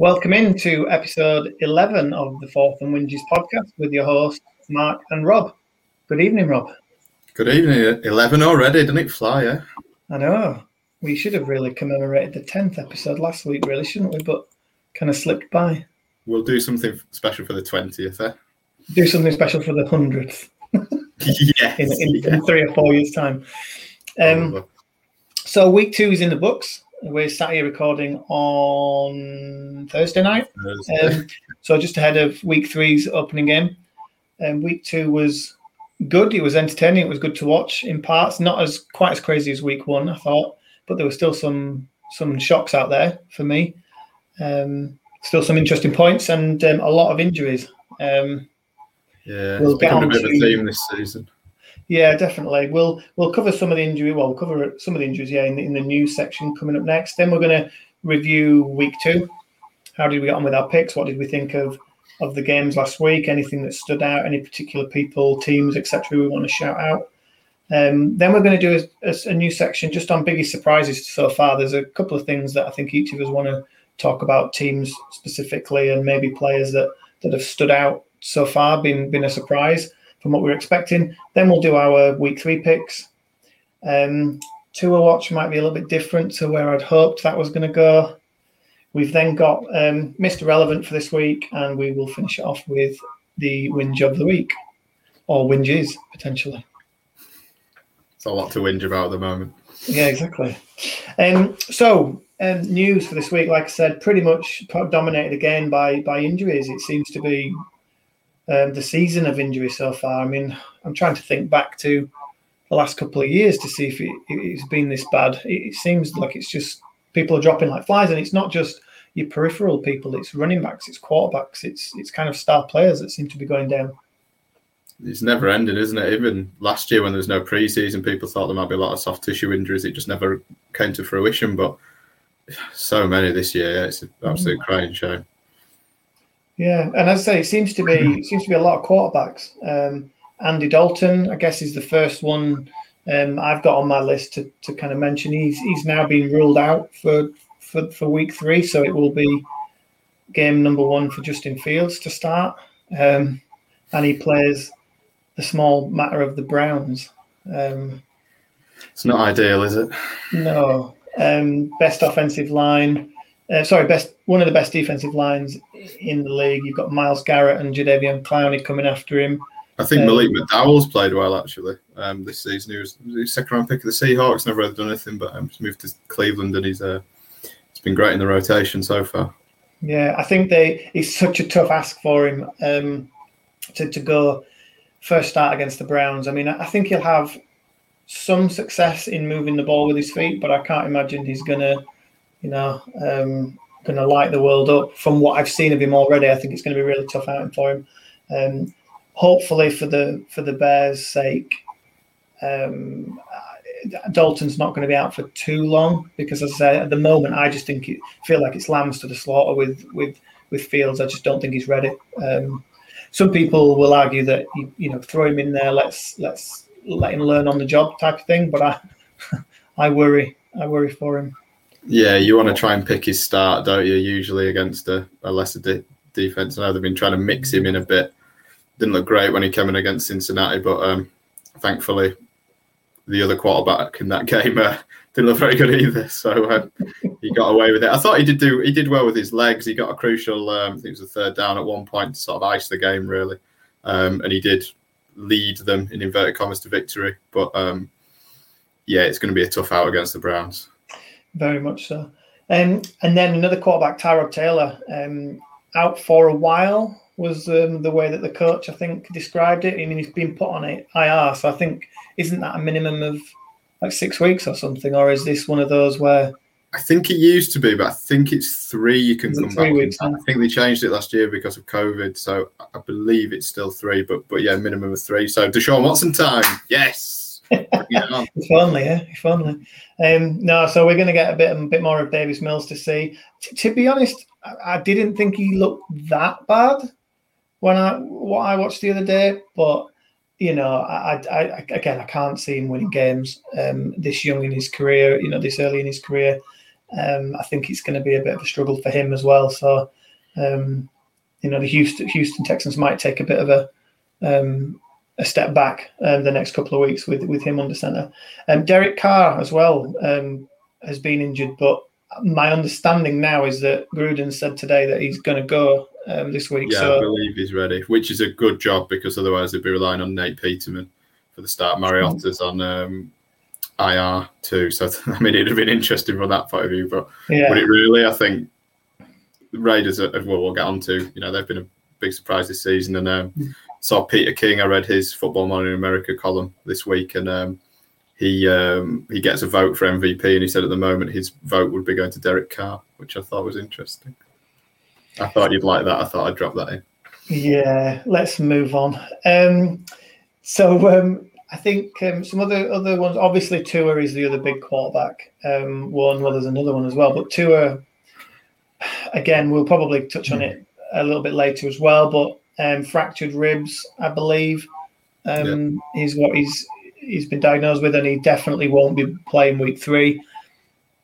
Welcome into episode 11 of the Fourth and Whinges podcast with your hosts, Mark and Rob. Good evening, Rob. Good evening. 11 already, didn't it fly, yeah? I know. We should have really commemorated the 10th episode last week, really, shouldn't we? But kind of slipped by. We'll do something special for the 20th, eh? Do something special for the 100th. yes. in, in, yeah. in, three or four years' time. Um, so, week two is in the books. We're sat here recording on Thursday night. Thursday. Um, so just ahead of week three's opening game. Um, week two was good. It was entertaining. It was good to watch in parts. Not as quite as crazy as week one, I thought, but there were still some some shocks out there for me. Um, still some interesting points and um, a lot of injuries. Um, yeah, we'll it's become a bit of a theme this season. Yeah, definitely. We'll we'll cover some of the injury. Well, we'll cover some of the injuries. Yeah, in the, in the news section coming up next. Then we're going to review week two. How did we get on with our picks? What did we think of of the games last week? Anything that stood out? Any particular people, teams, etc. We want to shout out. Um, then we're going to do a, a, a, new section just on biggest surprises so far. There's a couple of things that I think each of us want to talk about teams specifically and maybe players that that have stood out so far, been been a surprise from what we are expecting. Then we'll do our week three picks. Um, tour watch might be a little bit different to where I'd hoped that was going to go. We've then got um, Mr. Relevant for this week, and we will finish it off with the whinge of the week or whinges potentially. It's a lot to whinge about at the moment. Yeah, exactly. Um, so um, news for this week, like I said, pretty much dominated again by by injuries. It seems to be um, the season of injury so far. I mean, I'm trying to think back to the last couple of years to see if it, it's been this bad. It, it, seems like it's just people are dropping like flies, and it's not just your peripheral people. It's running backs, it's quarterbacks, it's it's kind of star players that seem to be going down. It's never ending, isn't it? Even last year when there was no preseason, people thought there might be a lot of soft tissue injuries. It just never came to fruition. But so many this year, it's an absolute crying shame. Yeah, and as I say, it seems to be it seems to be a lot of quarterbacks. Um, Andy Dalton, I guess, is the first one um, I've got on my list to, to kind of mention. He's he's now been ruled out for, for for week three, so it will be game number one for Justin Fields to start, um, and he plays the small matter of the Browns. Um, it's not ideal, is it? No. Um, best offensive line. Uh, sorry, best one of the best defensive lines in the league. You've got Myles Garrett and Jadeveon Clowney coming after him. I think um, Malik McDowell's played well actually um, this season. He was, he was second round pick of the Seahawks. Never really done anything, but um, he's moved to Cleveland and he's uh, he's been great in the rotation so far. Yeah, I think they it's such a tough ask for him um, to to go first start against the Browns. I mean, I think he'll have some success in moving the ball with his feet, but I can't imagine he's gonna you know, um, going to light the world up. From what I've seen of him already, I think it's going to be really tough outing for him. Um, hopefully, for the for the Bears' sake, um, Dalton's not going to be out for too long because, as I say, at the moment, I just think it feel like it's lambs to the slaughter with with with Fields. I just don't think he's ready. Um, some people will argue that you, you know throw him in there, let's let's let him learn on the job type of thing, but I I worry I worry for him. Yeah, you want to try and pick his start, don't you? Usually against a, a lesser de- defense. I know they've been trying to mix him in a bit. Didn't look great when he came in against Cincinnati, but um, thankfully the other quarterback in that game uh, didn't look very good either. So uh, he got away with it. I thought he did do he did well with his legs. He got a crucial, um, I think it was a third down at one point to sort of ice the game really, um, and he did lead them in inverted commas to victory. But um, yeah, it's going to be a tough out against the Browns. Very much so. Um, and then another quarterback, Tyrod Taylor, um, out for a while was um, the way that the coach, I think, described it. I mean, he's been put on it IR, so I think isn't that a minimum of like six weeks or something, or is this one of those where? I think it used to be, but I think it's three. You can come back. Weeks, I think they changed it last year because of COVID, so I believe it's still three. But but yeah, minimum of three. So Deshaun Watson time, yes if only, yeah, if only. Um, no, so we're going to get a bit, a bit more of Davis Mills to see. T- to be honest, I, I, didn't think he looked that bad when I what I watched the other day, but you know, I, I, I again, I can't see him winning games um, this young in his career. You know, this early in his career. um, I think it's going to be a bit of a struggle for him as well. So, um, you know, the Houston Houston Texans might take a bit of a um, a step back um, the next couple of weeks with with him under center. Um, Derek Carr as well um, has been injured, but my understanding now is that Gruden said today that he's going to go um, this week. Yeah, so, I believe he's ready, which is a good job because otherwise they'd be relying on Nate Peterman for the start. Mariota's on um, IR too, so I mean it'd have been interesting from that point of view. But yeah. would it really? I think the Raiders, are, well, we'll get on to. You know, they've been a big surprise this season, and um, saw Peter King. I read his Football Morning America column this week, and um, he um, he gets a vote for MVP, and he said at the moment his vote would be going to Derek Carr, which I thought was interesting. I thought you'd like that. I thought I'd drop that in. Yeah, let's move on. Um, so um, I think um, some other other ones. Obviously, Tua is the other big quarterback um, one. Well, there's another one as well, but Tua. Again, we'll probably touch on it a little bit later as well. But um, fractured ribs, I believe, um, is what he's he's been diagnosed with, and he definitely won't be playing week three.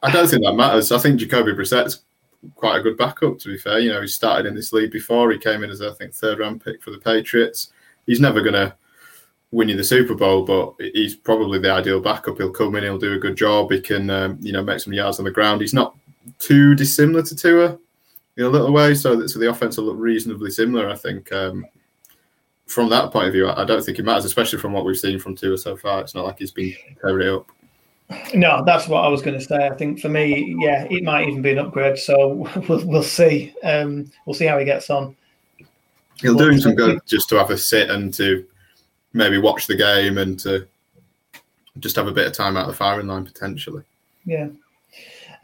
I don't think that matters. I think Jacoby Brissett's quite a good backup. To be fair, you know, he started in this league before. He came in as I think third round pick for the Patriots. He's never going to win you the Super Bowl, but he's probably the ideal backup. He'll come in, he'll do a good job. He can, um, you know, make some yards on the ground. He's not too dissimilar to Tua in a little way, so that, so the offense will look reasonably similar. I think um, from that point of view, I don't think it matters, especially from what we've seen from Tua so far. It's not like he's been it up. No, that's what I was going to say. I think for me, yeah, it might even be an upgrade. So we'll we'll see. Um, we'll see how he gets on. He'll do him some good just to have a sit and to maybe watch the game and to just have a bit of time out of the firing line potentially. Yeah.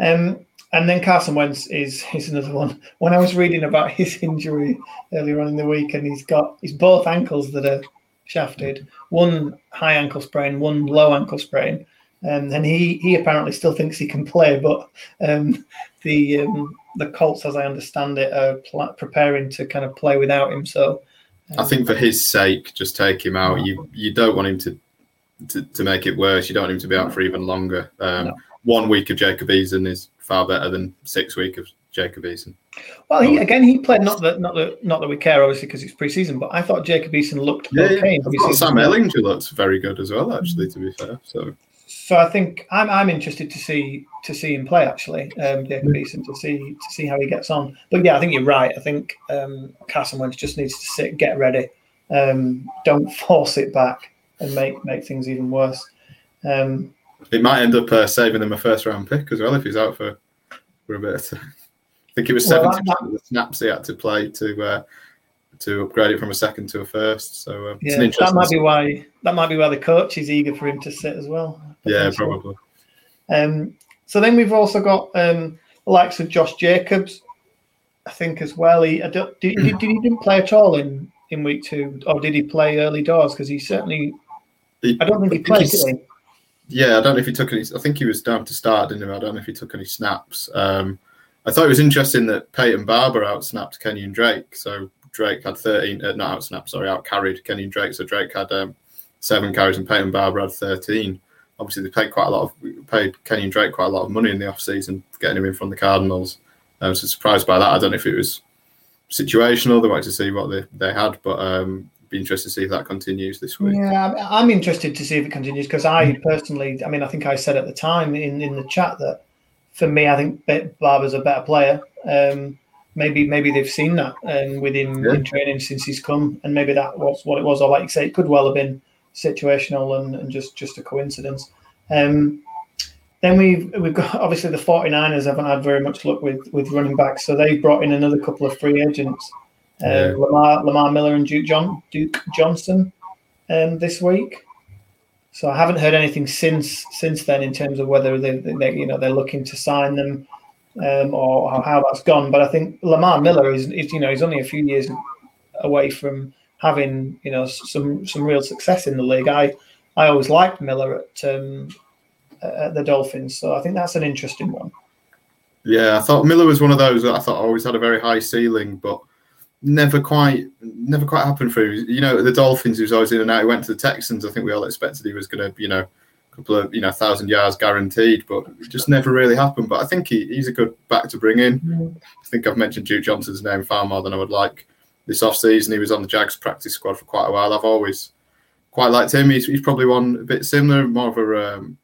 Um, and then Carson Wentz is is another one. When I was reading about his injury earlier on in the week, and he's got he's both ankles that are shafted, one high ankle sprain, one low ankle sprain. Um, and he he apparently still thinks he can play, but um, the um, the Colts, as I understand it, are pl- preparing to kind of play without him. So I think for his sake, just take him out. You you don't want him to to, to make it worse. You don't want him to be out for even longer. Um, No. One week of Jacob Eason is far better than six week of Jacob Eason. Well, he again he played not that not that not that we care obviously because it's preseason, but I thought Jacob Eason looked Yeah, okay. yeah. I thought. Sam Ehlinger looks very good as well, actually. To be fair, so So I think I'm I'm interested to see to see him play actually, um, Jacob Eason to see to see how he gets on. But yeah, I think you're right. I think um, Carson Wentz just needs to sit, get ready, um, don't force it back and make make things even worse. Um, it might end up uh, saving him a first round pick as well if he's out for for a bit. I think it was Well, seventy that- percent of the snaps he had to play to uh, to upgrade it from a second to a first. So it's yeah, that might be why that might be why the coach is eager for him to sit as well. yeah, probably. Um, so then we've also got um, the likes of Josh Jacobs, I think as well. He I don't, did, did, did he didn't play at all in, in week two, or did he play early doors? Because he certainly, He- I don't think he played. he? Yeah, I don't know if he took any. I think he was down to start, didn't he? I don't know if he took any snaps. Um, I thought it was interesting that Peyton Barber out snapped Kenyon Drake. So Drake had 13, uh, not out snapped, sorry, out carried Kenyon Drake. So Drake had um, seven carries and Peyton Barber had 13. Obviously, they paid quite a lot of paid Kenyon Drake quite a lot of money in the offseason getting him in from the Cardinals. I was surprised by that. I don't know if it was situational. They wanted to see what they, they had, but um, be interested to see if that continues this week. Yeah, I'm- interested to see if it continues because I personally, I mean, I think I said at the time in, in the chat that for me, I think Be- Barber's a better player. Um, maybe maybe they've seen that um, with him Yeah. in training since he's come, and maybe that was what it was. Or like you say, it could well have been situational and, and just just a coincidence. Um, then we've we've got obviously the 49ers haven't had very much luck with with running backs, so they've brought in another couple of free agents, Yeah. Lamar Lamar Miller and Duke John Duke Johnson, um, this week. So I haven't heard anything since since then in terms of whether they, they you know they're looking to sign them um, or how, how that's gone. But I think Lamar Miller is, is you know he's only a few years away from having you know some some real success in the league. I I always liked Miller at um, at the Dolphins, so I think that's an interesting one. Yeah, I thought Miller was one of those that I thought always had a very high ceiling, but never quite, never quite happened for him. You know, the Dolphins, he was always in and out. He went to the Texans. I think we all expected he was going to, you know, a couple of you know thousand yards guaranteed, but it just never really happened. But I think he, he's a good back to bring in. Mm. I think I've mentioned Duke Johnson's name far more than I would like this off season. He was on the Jags practice squad for quite a while. I've always quite liked him. He's, he's probably one a bit similar, more of a um,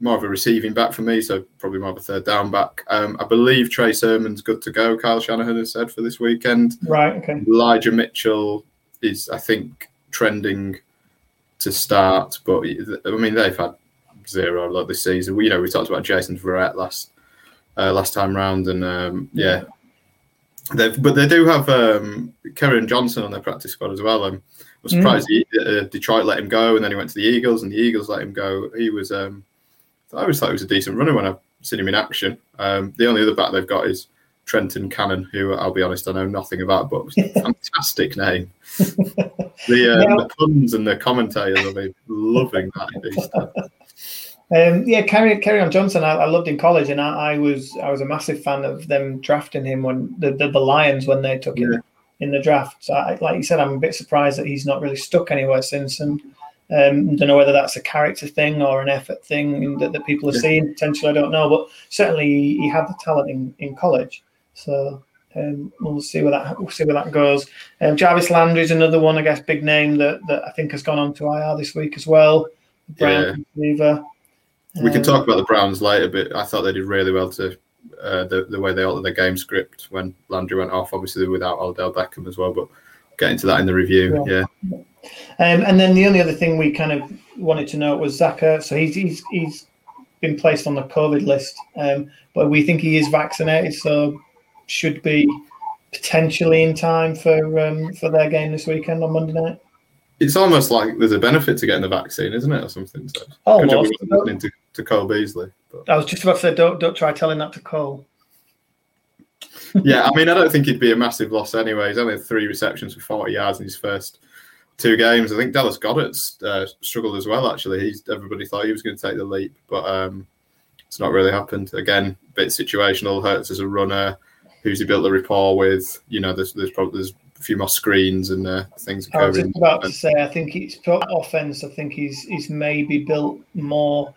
more of a receiving back for me, so probably more of a third down back. Um, I believe Trey Sermon's good to go. Kyle Shanahan has said for this weekend. Right. Okay. Elijah Mitchell is, I think, trending to start, but I mean they've had zero luck this season. We, you know, we talked about Jason Verrett last uh, last time round, and um, yeah, They've, but they do have um, Kerryon Johnson on their practice squad as well. I'm surprised mm. he, uh, Detroit let him go, and then he went to the Eagles, and the Eagles let him go. He was, um, I always thought he was a decent runner when I've seen him in action. Um, the only other back they've got is Trenton Cannon, who I'll be honest, I know nothing about, but fantastic name. the, um, yeah. the puns and the commentators will be loving that. Um, yeah, Kerry, on Johnson, I, I, loved in college, and I, I, was I was a massive fan of them drafting him when the, the, the Lions when they took him in the draft. So, I, like you said, I'm a bit surprised that he's not really stuck anywhere since, and um, don't know whether that's a character thing or an effort thing that, that people are yeah. seeing. Potentially, I don't know, but certainly he had the talent in, in college. So um, we'll see where that we'll see where that goes. Um, Jarvis Landry is another one, I guess, big name that, that I think has gone on to IR this week as well. Brown yeah. We can talk about the Browns later, but I thought they did really well to uh, the the way they altered their game script when Landry went off. Obviously, without Odell Beckham as well, but get into that in the review. Yeah. yeah. Um, and then the only other thing we kind of wanted to know was Zaka. So he's he's he's been placed on the COVID list, um, but we think he is vaccinated, so should be potentially in time for um, for their game this weekend on Monday night it's almost like there's a benefit to getting the vaccine, isn't it, or something? So, almost. Listening to, to Cole Beasley. But. I was just about to say, don't don't try telling that to Cole. Yeah, I mean, I don't think he'd be a massive loss anyway. He's only had three receptions for 40 yards in his first two games. I think Dallas Goedert's uh, struggled as well. Actually, he's everybody thought he was going to take the leap, but um, it's not really happened. Again, bit situational. Hurts as a runner. Who's he built a rapport with? You know, there's there's probably there's a few more screens and uh, things. I was just about to say, I think it's offense. I think he's he's maybe built more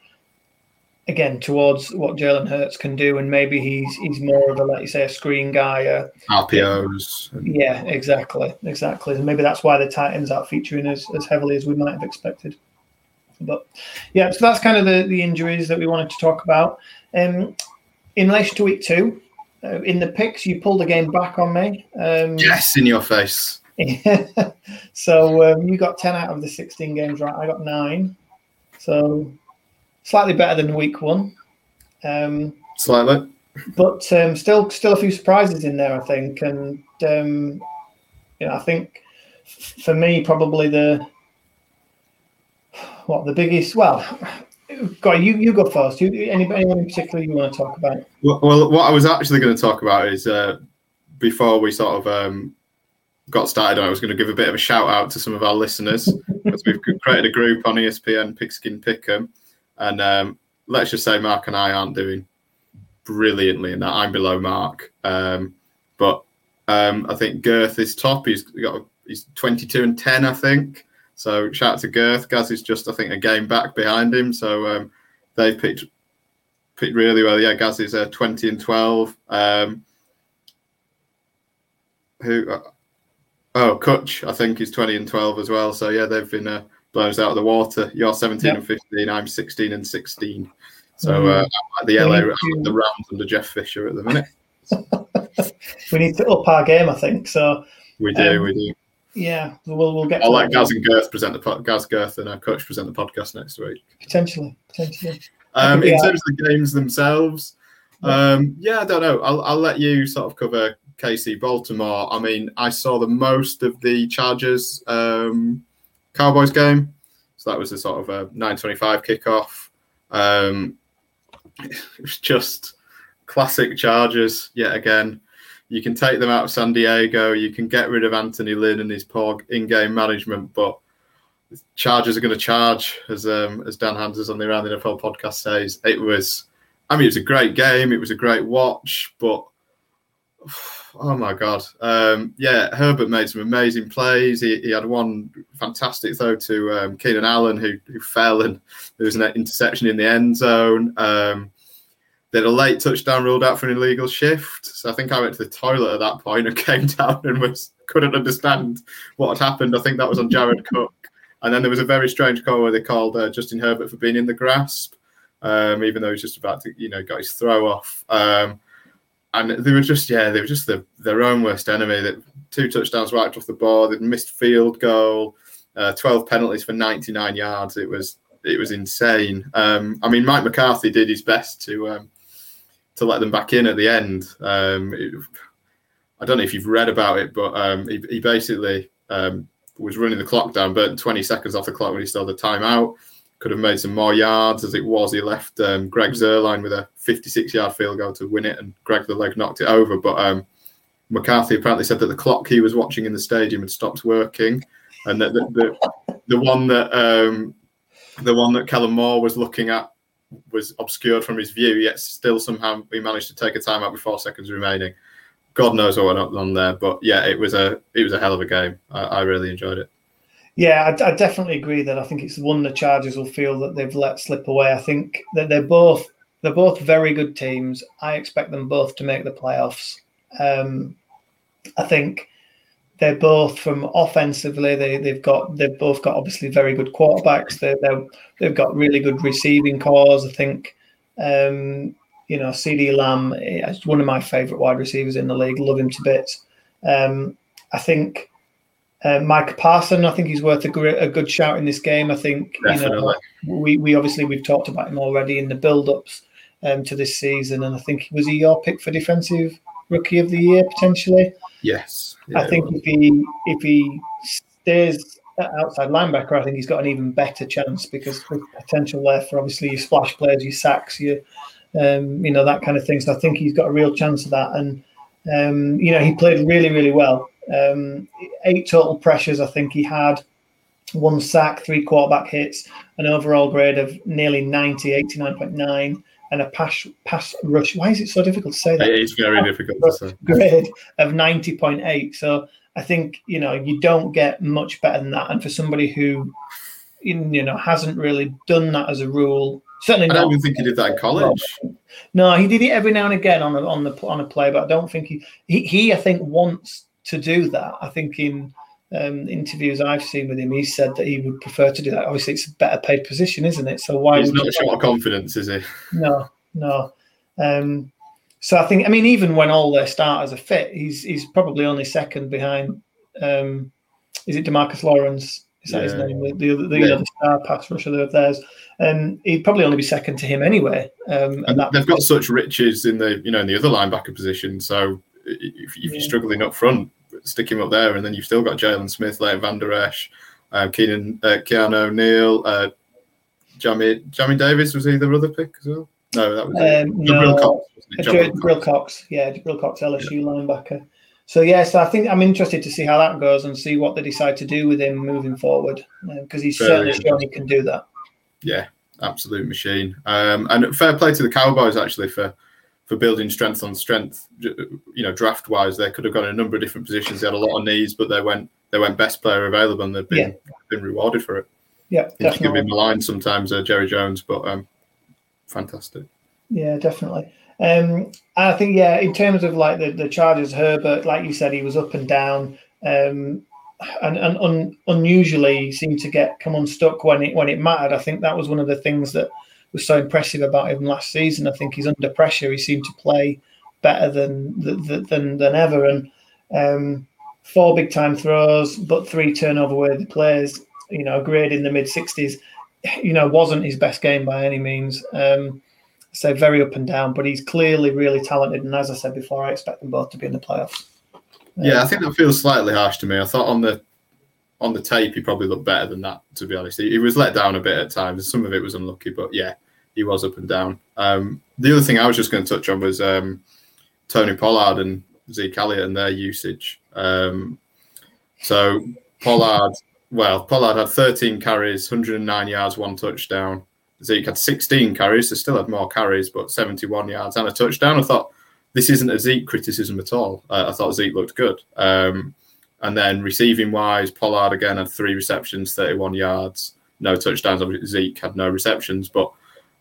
again towards what Jalen Hurts can do, and maybe he's he's more of a like you say a screen guy. Uh, RPOs. Yeah, exactly, exactly. And maybe that's why the tight ends aren't featuring as, as heavily as we might have expected. But yeah, so that's kind of the, the injuries that we wanted to talk about. Um, in relation to week two, uh, in the picks, you pulled the game back on me. Um, yes, in your face. so um, you got 10 out of the 16 games right. I got nine. So slightly better than week one. Um, slightly. But um, still, still a few surprises in there, I think. And um, you know, I think for me, probably the what the biggest. Well, Go you, you go first. You, anybody in particular you want to talk about? Well, well what I was actually going to talk about is uh, before we sort of um, got started, I was going to give a bit of a shout out to some of our listeners because we've created a group on ESPN Pigskin Pick'em, and um, let's just say Mark and I aren't doing brilliantly in that. I'm below Mark, um, but um, I think Girth is top. He's got he's 22 and 10, I think. So shout out to Girth. Gaz is just, I think, a game back behind him. So um, they picked picked really well. Yeah, Gaz is uh, 20 and 12. Um, who? Uh, oh, Kutch, I think, is 20 and 12 as well. So yeah, they've been uh, blown us out of the water. You're 17 yep. and 15. I'm 16 and 16. So mm. uh, at the LA the Rams under Jeff Fisher at the minute. we need to up our game, I think. So we do, um, we do. Yeah, we'll we'll get. I'll let Gaz and Girth present the pod, Gaz Girth and our coach present the podcast next week. Potentially, potentially. Um, in terms of the games themselves, um, yeah, I don't know. I'll I'll let you sort of cover KC Baltimore. I mean, I saw the most of the Chargers um, Cowboys game, so that was a sort of a 9:25 kickoff. Um, it was just classic Chargers yet again. You can take them out of San Diego. You can get rid of Anthony Lynn and his poor in-game management, but Chargers are going to charge, as um, as Dan Hanzus on the Around the NFL podcast says. It was, I mean, it was a great game. It was a great watch, but Oh my god! Um, yeah, Herbert made some amazing plays. He, he had one fantastic throw to um, Keenan Allen, who, who fell, and there was an interception in the end zone. Um, they had a late touchdown ruled out for an illegal shift. So I think I went to the toilet at that point and came down and was couldn't understand what had happened. I think that was on Jared Cook. And then there was a very strange call where they called uh, Justin Herbert for being in the grasp, um, even though he was just about to, you know, got his throw off. Um, and they were just, yeah, they were just the, their own worst enemy. That two touchdowns wiped off the board, they'd missed field goal, uh, twelve penalties for ninety nine yards. It was it was insane. Um, I mean, Mike McCarthy did his best to um, to let them back in at the end. Um, it, I don't know if you've read about it, but um, he, he, basically um, was running the clock down, burnt 20 seconds off the clock when he still had the timeout. Could have made some more yards as it was. He left um, Greg Zuerlein with a 56 yard field goal to win it, and Greg the leg knocked it over. But um, McCarthy apparently said that the clock he was watching in the stadium had stopped working, and that the, the, the one that um, the one that Kellen Moore was looking at was obscured from his view. Yet still somehow he managed to take a timeout with four seconds remaining. God knows what went on there, but yeah, it was a it was a hell of a game. I, I really enjoyed it. Yeah, I, I, definitely agree that I think it's one the Chargers will feel that they've let slip away. I think that they're both they're both very good teams. I expect them both to make the playoffs. Um, I think they're both from offensively. They they've got they've both got obviously very good quarterbacks. They they they've got really good receiving corps. I think um, you know, CeeDee Lamb is one of my favourite wide receivers in the league. Love him to bits. Um, I think uh, Micah Parsons, I think he's worth a, gr- a, good shout in this game. I think Definitely. you know we, we obviously we've talked about him already in the build-ups um, to this season, and I think was he your pick for defensive rookie of the year potentially? Yes, yeah, I think if he if he stays outside linebacker, I think he's got an even better chance because the potential there for obviously your splash plays, your sacks, your um, you know that kind of thing. So I think he's got a real chance of that. And um, you know he played really really well. Um, eight total pressures I think he had, one sack, three quarterback hits, an overall grade of nearly 90, 89.9 and a pass pass rush. Why is it so difficult to say that? It's very difficult to say. Grade of 90.8. So I think you know you don't get much better than that. And for somebody who you know hasn't really done that as a rule, Certainly I don't even think he did that in college. No, he did it every now and again on a, on the on a play, but I don't think he he, he I think wants to do that. I think in um, interviews I've seen with him, he said that he would prefer to do that. Obviously, it's a better paid position, isn't it? So why? He's not short of confidence, is he? No, no. Um, so I think, I mean, even when all their starters are fit, he's he's probably only second behind. Um, is it Demarcus Lawrence? Is that yeah. his name? The, the, the yeah. other star pass rusher of theirs. Um, he'd probably only be second to him anyway. Um, and they've got such riches in the you know in the other linebacker position. So if, if you're struggling up front, stick him up there, and then you've still got Jaylon Smith, Leighton Vander Esch, um, Keenan, uh, Keanu O'Neal, uh, Jamie Jamie Davis was he the other pick as well? No, that was um, no, Cox. Jabril Cox, yeah, Jabril Cox, LSU yeah. linebacker. So yeah, so I think I'm interested to see how that goes and see what they decide to do with him moving forward because uh, he's Very certainly shown he can do that. Yeah, absolute machine. Um, and fair play to the Cowboys actually for for building strength on strength. You know, draft wise, they could have gone in a number of different positions. They had a lot of needs, but they went they went best player available, and they've been yeah. been rewarded for it. Yeah, definitely. Can be maligned sometimes, uh, Jerry Jones, but um, fantastic. Yeah, definitely. Um, I think yeah, in terms of like the the Chargers, Herbert, like you said, he was up and down, um, and, and un, unusually seemed to get come unstuck when it when it mattered. I think that was one of the things that was so impressive about him last season. I think he's under pressure. He seemed to play better than than than ever, and um, four big time throws, but three turnover worthy plays. You know, grade in the mid sixties. You know, wasn't his best game by any means. Um, say very up and down, but he's clearly really talented. And as I said before, I expect them both to be in the playoffs. Yeah, I think that feels slightly harsh to me. I thought on the on the tape he probably looked better than that. To be honest, he, he was let down a bit at times. Some of it was unlucky, but yeah, he was up and down. Um, the other thing I was just going to touch on was um, Tony Pollard and Zeke Elliott and their usage. Um, so Pollard, well, Pollard had 13 carries, 109 yards, one touchdown. Zeke had 16 carries, so still had more carries, but 71 yards and a touchdown. I thought this isn't a Zeke criticism at all. Uh, I thought Zeke looked good. Um, and then receiving wise, Pollard again had three receptions, 31 yards, no touchdowns. Zeke had no receptions, but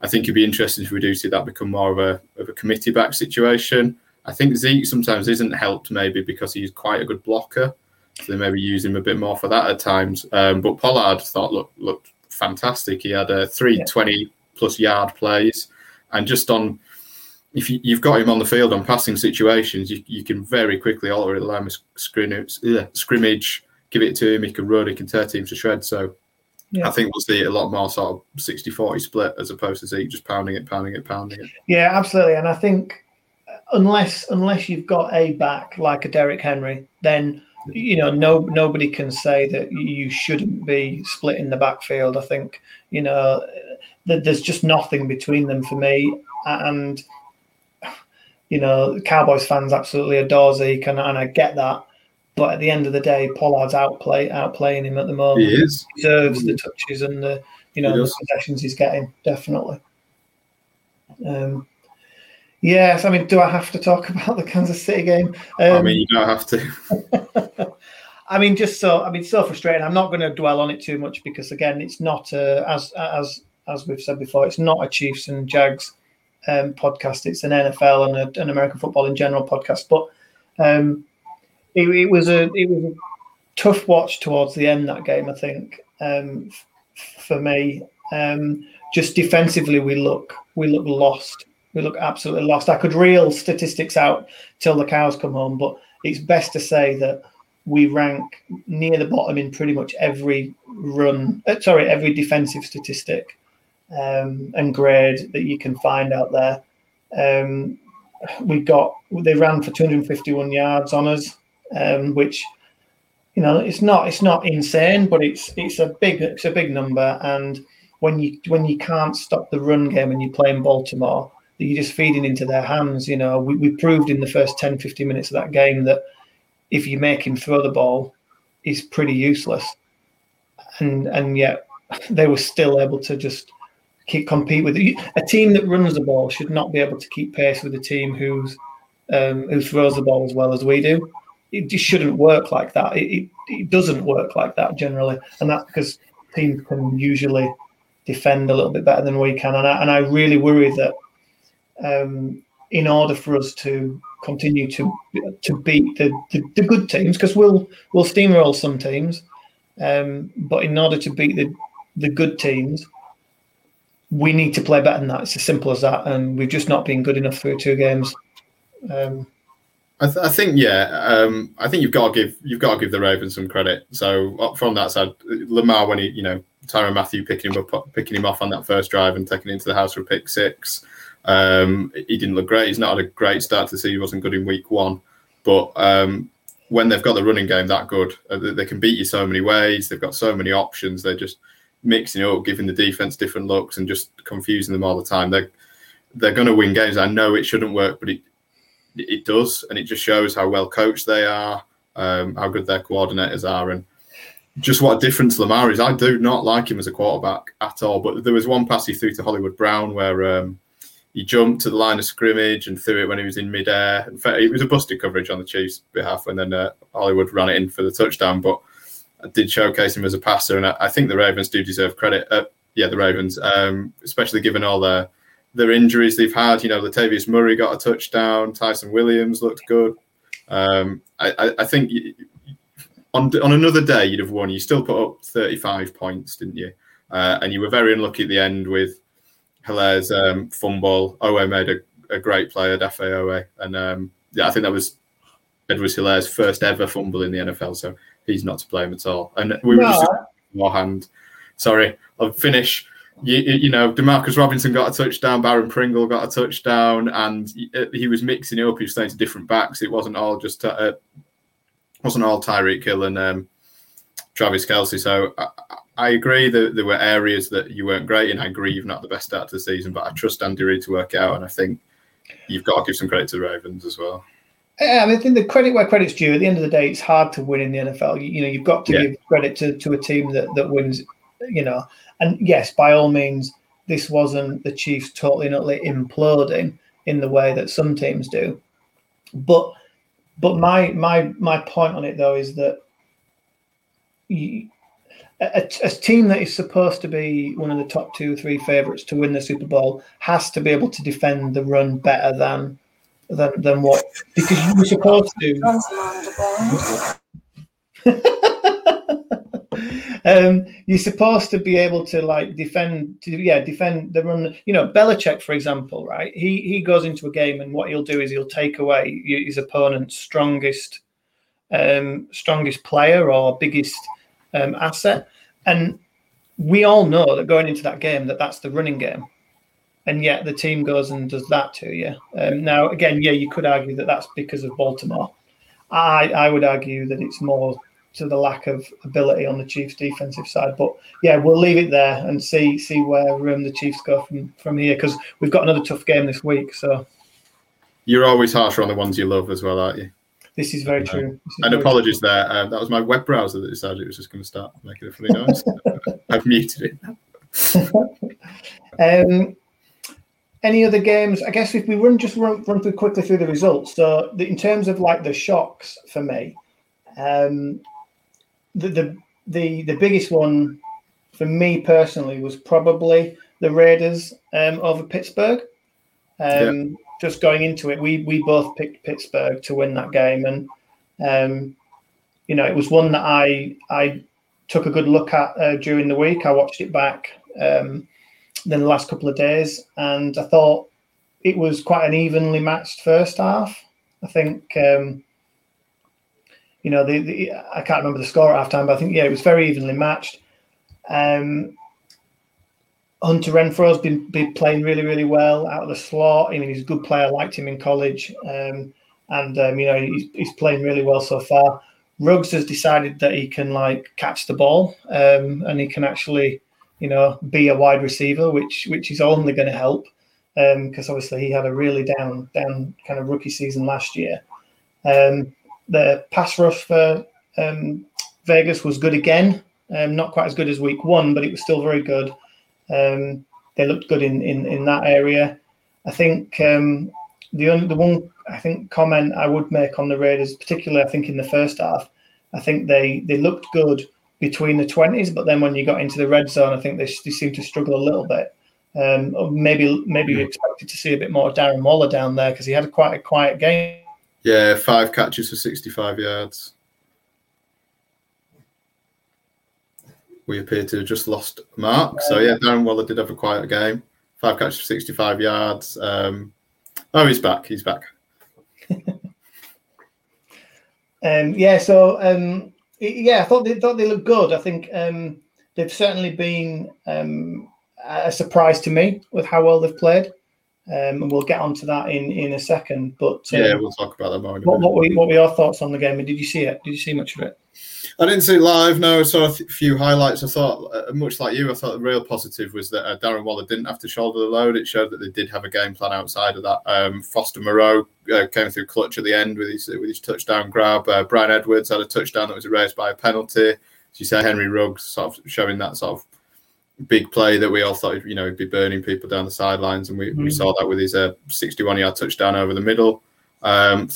I think it'd be interesting if we do see that become more of a of a committee back situation. I think Zeke sometimes isn't helped maybe because he's quite a good blocker, so they maybe use him a bit more for that at times. Um, but Pollard thought looked looked fantastic. He had a three yeah. twenty plus yard plays, and just on if you, have got him on the field on passing situations, you, you can very quickly alter it, allow him scrimmage, scrimmage, give it to him. He can run, he can tear teams to shreds. So yeah. I think we'll see a lot more sort of 60 40 split as opposed to Zeke just pounding it, pounding it, pounding it. Yeah, absolutely. And I think unless unless you've got a back like a Derrick Henry, then you know no nobody can say that you shouldn't be splitting the backfield. I think you know there's just nothing between them for me, and you know Cowboys fans absolutely adore Zeke, and, and I get that. But at the end of the day, Pollard's outplay outplaying him at the moment. He is. He deserves the touches and the you know the possessions he's getting definitely. Um, yes, I mean, do I have to talk about the Kansas City game? Um, I mean, you don't have to. I mean, just so I mean, so frustrating. I'm not going to dwell on it too much because again, it's not uh, as as as we've said before, it's not a Chiefs and Jags um, podcast. It's an NFL and a, an American football in general podcast. But um, it, it, was a it was a tough watch towards the end that game. I think um, f- for me, um, just defensively, we look we look lost. We look absolutely lost. I could reel statistics out till the cows come home, but it's best to say that we rank near the bottom in pretty much every run. Uh, sorry, every defensive statistic um, and grade that you can find out there. Um, we got they ran for 251 yards on us um, which you know it's not it's not insane, but it's it's a big it's a big number. And when you when you can't stop the run game and you play in Baltimore, you're just feeding into their hands. You know, we, we proved in the first 10, 15 minutes of that game that if you make him throw the ball, he's pretty useless. And and yet they were still able to just keep compete with it. A team that runs the ball should not be able to keep pace with a team who's um, who throws the ball as well as we do it just shouldn't work like that. It, it, it, doesn't work like that generally, and that's because teams can usually defend a little bit better than we can. And I, and I really worry that um, in order for us to continue to to beat the, the, the good teams, because we'll we'll steamroll some teams, um, but in order to beat the the good teams, we need to play better than that. It's as simple as that, and we've just not been good enough through two games. Um, I, th- I, think yeah. Um, I think you've got to give you've got to give the Ravens some credit. So uh, from that side, Lamar when he you know Tyrann Mathieu picking him up picking him off on that first drive and taking him into the house for pick six. Um, he didn't look great. He's not had a great start to season. He wasn't good in week one, but um, when they've got the running game that good, uh, they can beat you so many ways. They've got so many options. They're just mixing up, giving the defense different looks, and just confusing them all the time. They're they're going to win games. I know it shouldn't work, but it, it does, and it just shows how well coached they are, um, how good their coordinators are, and just what a difference Lamar is. I do not like him as a quarterback at all. But there was one pass he threw to Hollywood Brown where um, he jumped to the line of scrimmage and threw it when he was in midair. In fact, it was a busted coverage on the Chiefs' behalf, and then uh, Hollywood ran it in for the touchdown. But I did showcase him as a passer, and I, I think the Ravens do deserve credit. Uh, yeah, the Ravens, um, especially given all their their injuries they've had. You know, Latavius Murray got a touchdown. Ty'Son Williams looked good. Um, I, I, think on on another day you'd have won. You still put up 35 points, didn't you? Uh, and you were very unlucky at the end with Hilaire's um, fumble. Oweh made a, a great play, Odafe Oweh. And um, yeah, I think that was Edwards Hilaire's first ever fumble in the NFL. So he's not to blame at all. And we no. were just beforehand. Sorry, I'll finish you, you, know, Demarcus Robinson got a touchdown, Byron Pringle got a touchdown, and he, was mixing it up. He was playing to different backs. It wasn't all just uh, wasn't all Tyreek Hill and um, Travis Kelce. So I, I, agree that there were areas that you weren't great in. I agree you've not the best start to the season, but I trust Andy Reid to work out, and I think you've got to give some credit to the Ravens as well. Yeah, I mean, I think the credit where credit's due. At the end of the day, it's hard to win in the NFL. You, you know, you've got to yeah. give credit to, to a team that, that wins. You know, and yes, by all means, this wasn't the Chiefs totally and utterly imploding in the way that some teams do. but but my my my point on it though is that you, a, a, team that is supposed to be one of the top two or three favorites to win the Super Bowl has to be able to defend the run better than than than what because you're supposed to. um, you're supposed to be able to like defend, to, yeah, defend the run. You know, Belichick, for example, right? He he goes into a game and what he'll do is he'll take away his opponent's strongest, um, strongest player or biggest um, asset, and we all know that going into that game that that's the running game and yet the team goes and does that to you. Um, now, again, yeah, you could argue that that's because of Baltimore. I I would argue that it's more to the lack of ability on the Chiefs' defensive side. But yeah, we'll leave it there and see see where um, the Chiefs go from from here because we've got another tough game this week. So you're always harsher on the ones you love as well, aren't you? This is very true. Is and very apologies true. there. Um, that was my web browser that decided it was just going to start making a funny noise. I've muted it. um, any other games? I guess if we run just run, run through quickly through the results. So the, in terms of like the shocks for me, um, the, the the the biggest one for me personally was probably the Raiders um, over Pittsburgh. Um, yeah. Just going into it, we we both picked Pittsburgh to win that game, and um, you know it was one that I I took a good look at uh, during the week. I watched it back um, then the last couple of days, and I thought it was quite an evenly matched first half. I think um, you know, the, the, I can't remember the score at halftime, but I think yeah, it was very evenly matched. Um, Hunter Renfrow's been, been playing really, really well out of the slot. I mean, he's a good player. I liked him in college, um, and um, you know, he's, he's playing really well so far. Ruggs has decided that he can like catch the ball, um, and he can actually, you know, be a wide receiver, which which is only going to help because um, obviously he had a really down down kind of rookie season last year. Um, the pass rush for um, Vegas was good again. Um, not quite as good as week one, but it was still very good. Um, they looked good in, in, in that area. I think um, the only, the one I think comment I would make on the Raiders, particularly I think in the first half, I think they they looked good between the twenties, but then when you got into the red zone, I think they, they seemed to struggle a little bit. Um, maybe maybe we expected to see a bit more Darren Waller down there because he had a quite a quiet game yeah, five catches for 65 yards. We appear to have just lost Mark. So, yeah, Darren Waller did have a quiet game. Five catches for 65 yards. Um, oh, he's back. He's back. um, yeah, so, um, yeah, I thought they, thought they looked good. I think um, they've certainly been um, a surprise to me with how well they've played. Um, and we'll get onto that in, in a second. But um, yeah, we'll talk about that more. What, what, were, what were your thoughts on the game? And did you see it? Did you see much of it? I didn't see it live. No, I saw a few highlights. I thought, uh, much like you, I thought the real positive was that uh, Darren Waller didn't have to shoulder the load. It showed that they did have a game plan outside of that. Um, Foster Moreau uh, came through clutch at the end with his with his touchdown grab. Uh, Bryan Edwards had a touchdown that was erased by a penalty. As you say, Henry Ruggs sort of showing that sort of big play that we all thought you know he'd be burning people down the sidelines, and we, mm-hmm. we mm. saw that with his uh, 61 yard touchdown over the middle. Um,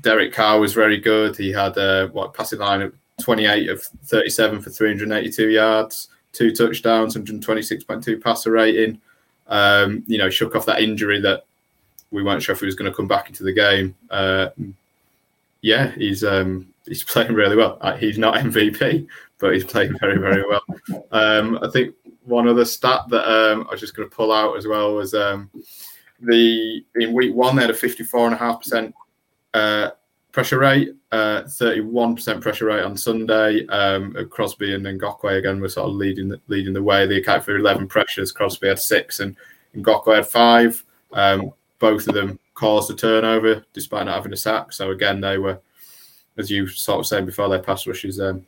Derek Carr was very good. He had a uh, what passing line of 28 of 37 for 382 yards, two touchdowns, 126.2 passer rating. Um, you know, shook off that injury that we weren't sure if he was going to come back into the game. Uh, yeah, he's um, he's playing really well. Uh, he's not MVP, but he's playing very very well. Um, I think one other stat that um, I was just going to pull out as well was um, the in week one they had a 54.5% uh, pressure rate, uh, 31% pressure rate on Sunday. Um, Crosby and Ngakoue again were sort of leading the, leading the way. They account for 11 pressures. Crosby had six and Ngakoue had five. Um, both of them caused a turnover despite not having a sack. So again, they were, as you sort of said before, their pass rushes. Um,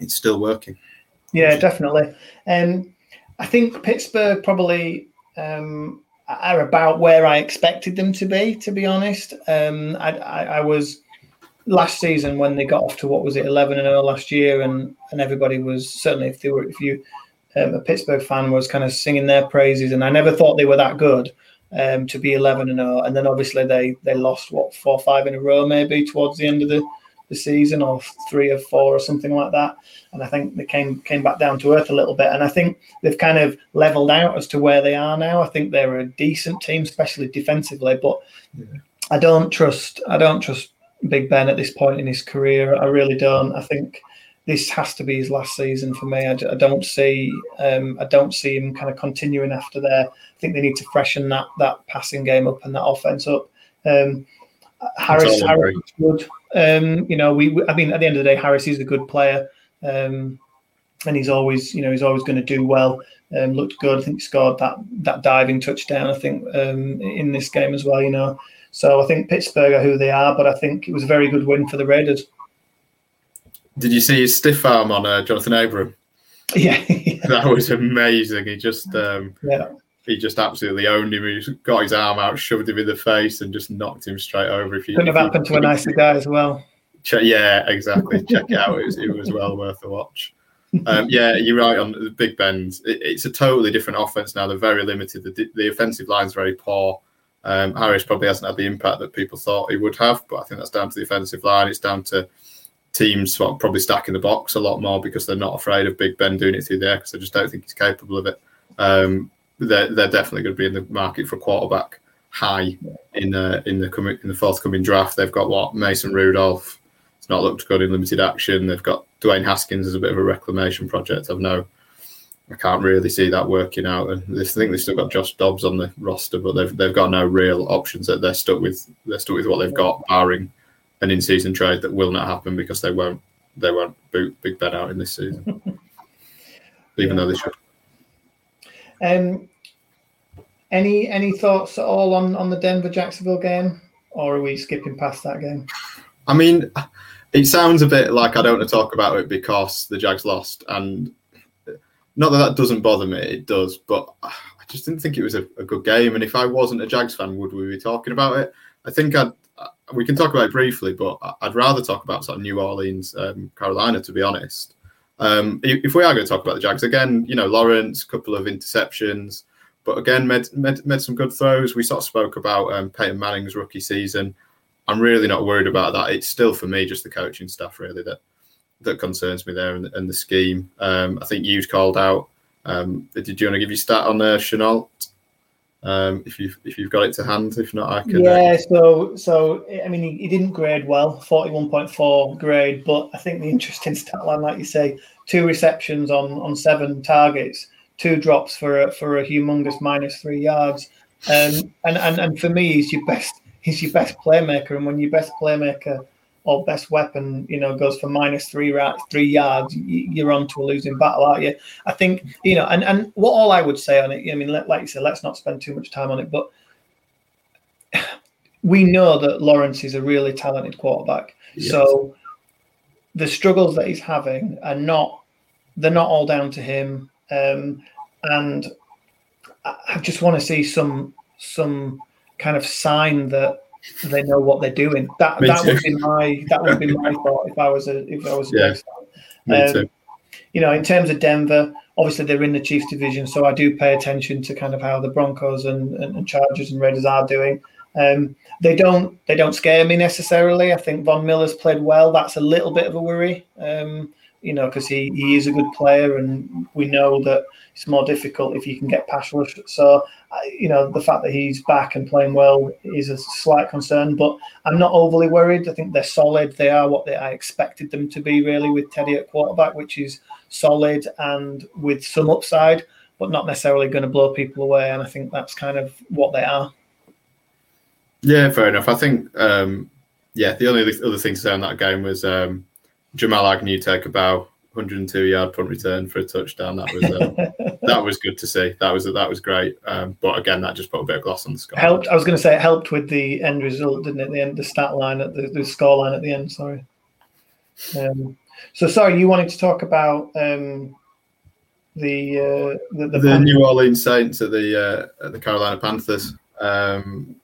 it's still working. Yeah, definitely. Um, I think Pittsburgh probably um, are about where I expected them to be. To be honest, um, I, I, I, was last season when they got off to what was it, eleven and zero last year, and and everybody was certainly if they were if you um, a Pittsburgh fan was kind of singing their praises, and I never thought they were that good. um, to be 11 and 0. And then obviously they they lost what four five in a row maybe towards the end of the, the season or three or four or something like that. And I think they came came back down to earth a little bit. And I think they've kind of leveled out as to where they are now. I think they're a decent team, especially defensively. But yeah. I don't trust I don't trust Big Ben at this point in his career. I really don't. I think this has to be his last season for me. I, I don't see um, I don't see him kind of continuing after there. I think they need to freshen that that passing game up and that offense up. Um, Harris, Harris good. Um, you know, we, I mean, at the end of the day, Harris is a good player, um, and he's always, you know, he's always going to do well. Um, looked good. I think he scored that that diving touchdown. I think um, in this game as well. You know, so I think Pittsburgh are who they are, but I think it was a very good win for the Raiders. Did you see his stiff arm on uh, Johnathan Abram? Yeah, that was amazing. He just um, yeah. He just absolutely owned him. He got his arm out, shoved him in the face, and just knocked him straight over. If you couldn't have happened to a nicer guy as well. Check, yeah, exactly. Check it out. It was, it was well worth a watch. Um, yeah, you're right on the Big Ben. It, it's a totally different offense now. They're very limited. The, the offensive line's very poor. Um, Harris probably hasn't had the impact that people thought he would have, but I think that's down to the offensive line. It's down to teams of probably stacking the box a lot more because they're not afraid of Big Ben doing it through there because they just don't think he's capable of it. Um, they're, they're definitely going to be in the market for quarterback high in the in the coming in the forthcoming draft. They've got what Mason Rudolph. It's not looked good in limited action. They've got Dwayne Haskins as a bit of a reclamation project. I've no, I can't really see that working out. And I think they've still got Josh Dobbs on the roster, but they've they've got no real options. That they're stuck with. They're stuck with what they've got, barring an in-season trade that will not happen because they won't they won't boot Big Ben out in this season, even yeah. though they should. Um, any any thoughts at all on on the Denver Jacksonville game, or are we skipping past that game? I mean, it sounds a bit like I don't want to talk about it because the Jags lost, and not that that doesn't bother me, it does, but I just didn't think it was a, a good game. And if I wasn't a Jags fan, would we be talking about it? I think I'd we can talk about it briefly, but I'd rather talk about sort of New Orleans, um, Carolina, to be honest. Um, if we are going to talk about the Jags again, you know, Lawrence, a couple of interceptions, but again, made, made, made some good throws. We sort of spoke about um, Peyton Manning's rookie season. I'm really not worried about that. It's still for me just the coaching staff really that that concerns me there and, and the scheme. Um, I think you've called out. Um, did you want to give your stat on there, Shenault? Um, if you've if you've got it to hand, if not, I can. Uh, yeah, so so I mean, he, he didn't grade well, forty one point four grade, but I think the interesting stat line, like you say, two receptions on on seven targets, two drops for a, for a humongous minus three yards, um, and and and for me, he's your best he's your best playmaker, and when your best playmaker or best weapon, you know, goes for minus three three yards, you're on to a losing battle, aren't you? I think, you know, and, and what all I would say on it, I mean, like you said, let's not spend too much time on it, but we know that Lawrence is a really talented quarterback. Yes. So the struggles that he's having are not, they're not all down to him. Um, and I just want to see some, some kind of sign that they know what they're doing. That Me that too. would be my that would be my thought if I was a if I was a yeah. Me um, too. You know, in terms of Denver, obviously they're in the Chiefs division, so I do pay attention to kind of how the Broncos and, and, and Chargers and Raiders are doing. Um, they don't they don't scare me necessarily. I think Von Miller's played well. That's a little bit of a worry. Um, you know, because he, he is a good player, and we know that it's more difficult if you can get pass rush. So, you know, the fact that he's back and playing well is a slight concern, but I'm not overly worried. I think they're solid. They are what they, I expected them to be, really, with Teddy at quarterback, which is solid and with some upside, but not necessarily going to blow people away. And I think that's kind of what they are. Yeah, fair enough. I think, um, yeah, the only other thing to say on that game was. Um, Jamal Agnew take a bow, 102 yard punt return for a touchdown. That was uh, that was good to see. That was that was great. Um, but again, that just put a bit of gloss on the score. Helped. I was going to say it helped with the end result, didn't it? The end, the stat line at the, the score line at the end. Sorry. Um, so sorry, you wanted to talk about um, the, uh, the, the the, New Orleans Saints at the uh, at the Carolina Panthers. Um,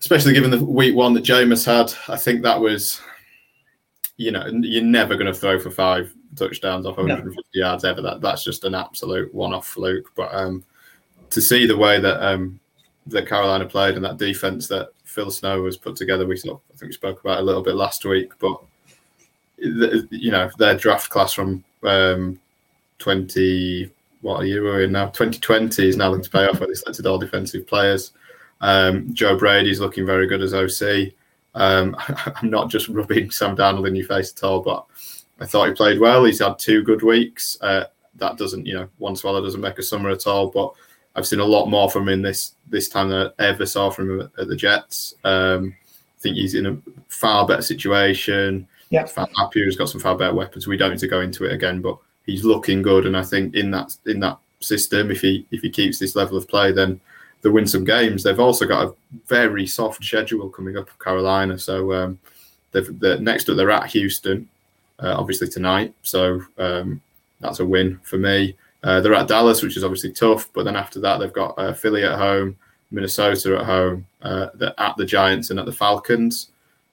especially given the week one that Jameis had, I think that was you know, you're never going to throw for five touchdowns off 150 no. yards ever. That that's just an absolute one-off fluke. But um, to see the way that um, that Carolina played and that defense that Phil Snow was put together. We sort of, I think we spoke about a little bit last week, but you know their draft class from um, 20 what year we're in now 2020 is now looking to pay off where they selected all defensive players um, Joe Brady's looking very good as OC um, I'm not just rubbing Sam Darnold in your face at all but I thought he played well he's had two good weeks uh, that doesn't you know one swallow doesn't make a summer at all but I've seen a lot more from him this this time than I ever saw from him at, the Jets um, I think he's in a far better situation yeah, far happier. He's got some far better weapons. We don't need to go into it again, but he's looking good. And I think in that in that system, if he if he keeps this level of play, then they'll win some games. They've also got a very soft schedule coming up of Carolina. So um, they've the next up they're at Houston, uh, obviously tonight. So um, that's a win for me. Uh, they're at Dallas, which is obviously tough, but then after that they've got uh, Philly at home, Minnesota at home, uh, at the Giants and at the Falcons.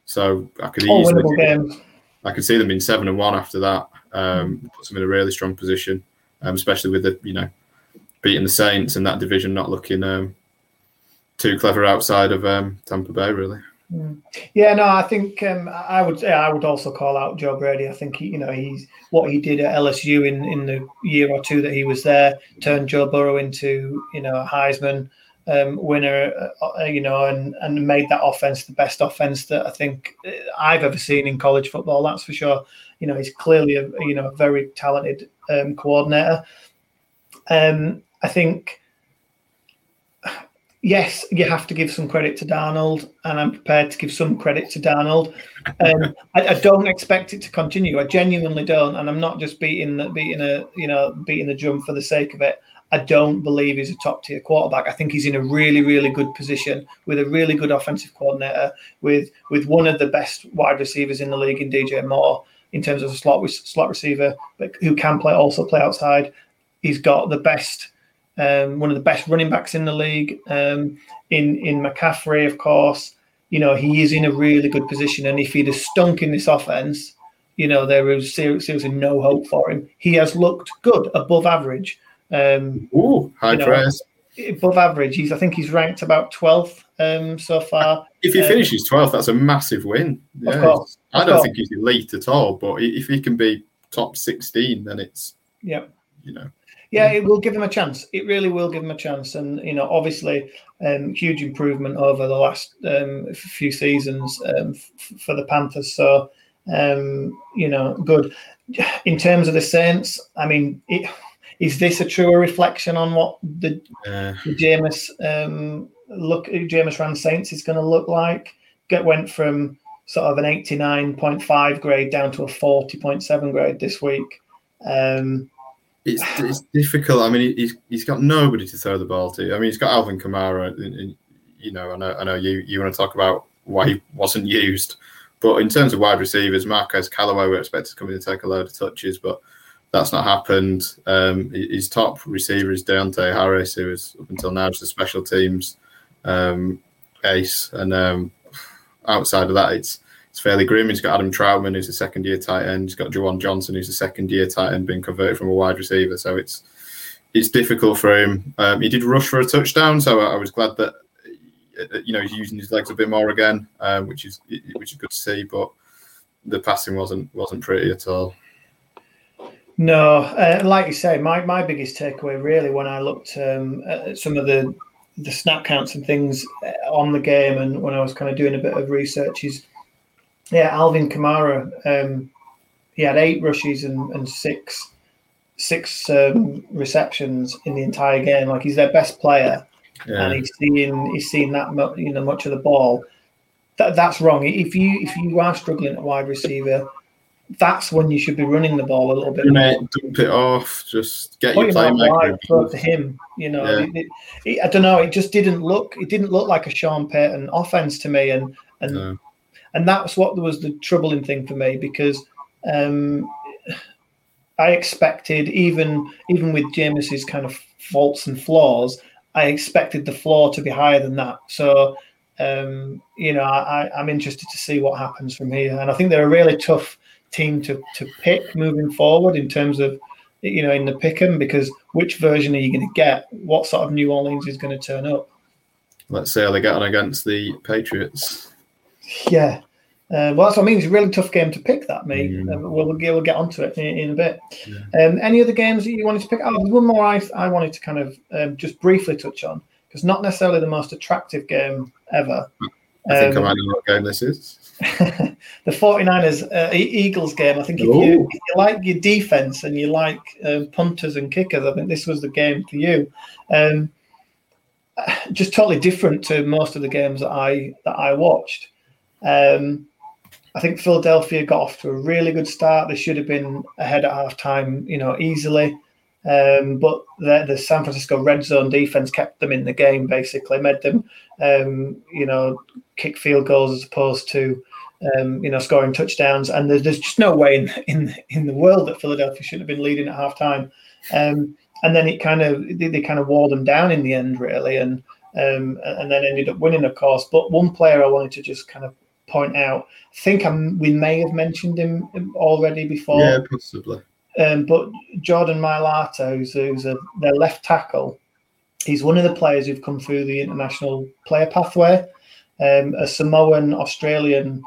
So I could easily. I could see them being seven and one after that. Um, puts them in a really strong position, um, especially with the you know beating the Saints and that division not looking um, too clever outside of um, Tampa Bay, really. Hmm. Yeah, no, I think um, I would. Yeah, I would also call out Joe Brady. I think he, you know he's what he did at LSU in in the year or two that he was there turned Joe Burrow into you know a Heisman um, winner, uh, uh, you know, and and made that offense the best offense that I think uh, I've ever seen in college football. That's for sure. You know, he's clearly a you know a very talented um, coordinator. Um, I think. Yes, you have to give some credit to Darnold, and I'm prepared to give some credit to Darnold. Um, I, I, don't expect it to continue. I genuinely don't, and I'm not just beating the, beating a you know beating the drum for the sake of it. I don't believe he's a top tier quarterback. I think he's in a really, really good position with a really good offensive coordinator, with with one of the best wide receivers in the league in DJ Moore in terms of a slot slot receiver, but who can play also play outside. He's got the best, um, one of the best running backs in the league um, in in McCaffrey, of course. You know he is in a really good position, and if he'd have stunk in this offense, you know there was seriously no hope for him. He has looked good, above average um, Ooh, high praise. Above average. He's I think he's ranked about 12th um, so far. If he um, finishes 12th, that's a massive win. Yeah. Of course. I don't course. think he's elite at all, but if he can be top 16, then it's yeah, you know. Yeah, it will give him a chance. It really will give him a chance, and you know, obviously, um, huge improvement over the last um, few seasons um, f- for the Panthers. So, um, you know, good. In terms of the Saints, I mean, it is this a truer reflection on what the, yeah. the Jameis um, look Jameis Ran Saints is going to look like? Get went from sort of an 89.5 grade down to a 40.7 grade this week. Um, it's, it's difficult. I mean, he's, he's got nobody to throw the ball to. I mean, he's got Alvin Kamara. you know, I know, I know you, you want to talk about why he wasn't used. But in terms of wide receivers, Marquez Callaway, we're expected to come in and take a load of touches. But that's not happened. Um, his top receiver is Deonte Harris, who is up until now just a special teams um, ace. And um, outside of that, it's it's fairly grim. He's got Adam Trautman, who's a second year tight end. He's got Juwan Johnson, who's a second year tight end, being converted from a wide receiver. So it's it's difficult for him. Um, he did rush for a touchdown, so I was glad that you know he's using his legs a bit more again, um, which is which is good to see. But the passing wasn't wasn't pretty at all. No, uh, like you say, my, my biggest takeaway really when I looked um, at some of the the snap counts and things uh, on the game, and when I was kind of doing a bit of research, is yeah, Alvin Kamara. Um, he had eight rushes and, and six six um, receptions in the entire game. Like he's their best player, yeah. and he's seeing he's seeing that much, you know much of the ball. That, that's wrong. If you if you are struggling at wide receiver, that's when you should be running the ball a little bit. Mate, dump it off. Just get your playmaker. Throw to him. You know, yeah. it, it, I don't know. It just didn't look. It didn't look like a Sean Payton offense to me, and and no. And that's what was the troubling thing for me because um, I expected even even with Jameis's kind of faults and flaws, I expected the floor to be higher than that. So. Um, you know, I, I'm interested to see what happens from here, and I think they're a really tough team to, to pick moving forward in terms of you know in the pick 'em because which version are you going to get? What sort of New Orleans is going to turn up? let's see how they get on against the Patriots. Yeah. Uh, well, that's what I mean. It's a really tough game to pick. That me. Mm. Uh, we'll, we'll, get onto it in, in a bit. Yeah. Um, any other games that you wanted to pick? Oh, one more I, I wanted to kind of um, just briefly touch on because not necessarily the most attractive game ever. I think um, I might know what game this is. the 49ers uh, Eagles game. I think if you, if you, like your defense and you like um, punters and kickers, I think this was the game for you. Um, just totally different to most of the games that I that I watched. Um, I think Philadelphia got off to a really good start. They should have been ahead at half time, you know, easily. Um, but the, the, San Francisco red zone defense kept them in the game, basically, made them, um, you know, kick field goals as opposed to, um, you know, scoring touchdowns. And there's, there's just no way in, in in the world that Philadelphia should have been leading at half time. Um, and then it kind of they, they, kind of wore them down in the end, really, and um, and then ended up winning, of course. But one player I wanted to just kind of point out, I think I'm, we may have mentioned him already before. Yeah, possibly. Um, but Jordan Mailata, who's, who's a, their left tackle, he's one of the players who've come through the international player pathway. Um, a Samoan Australian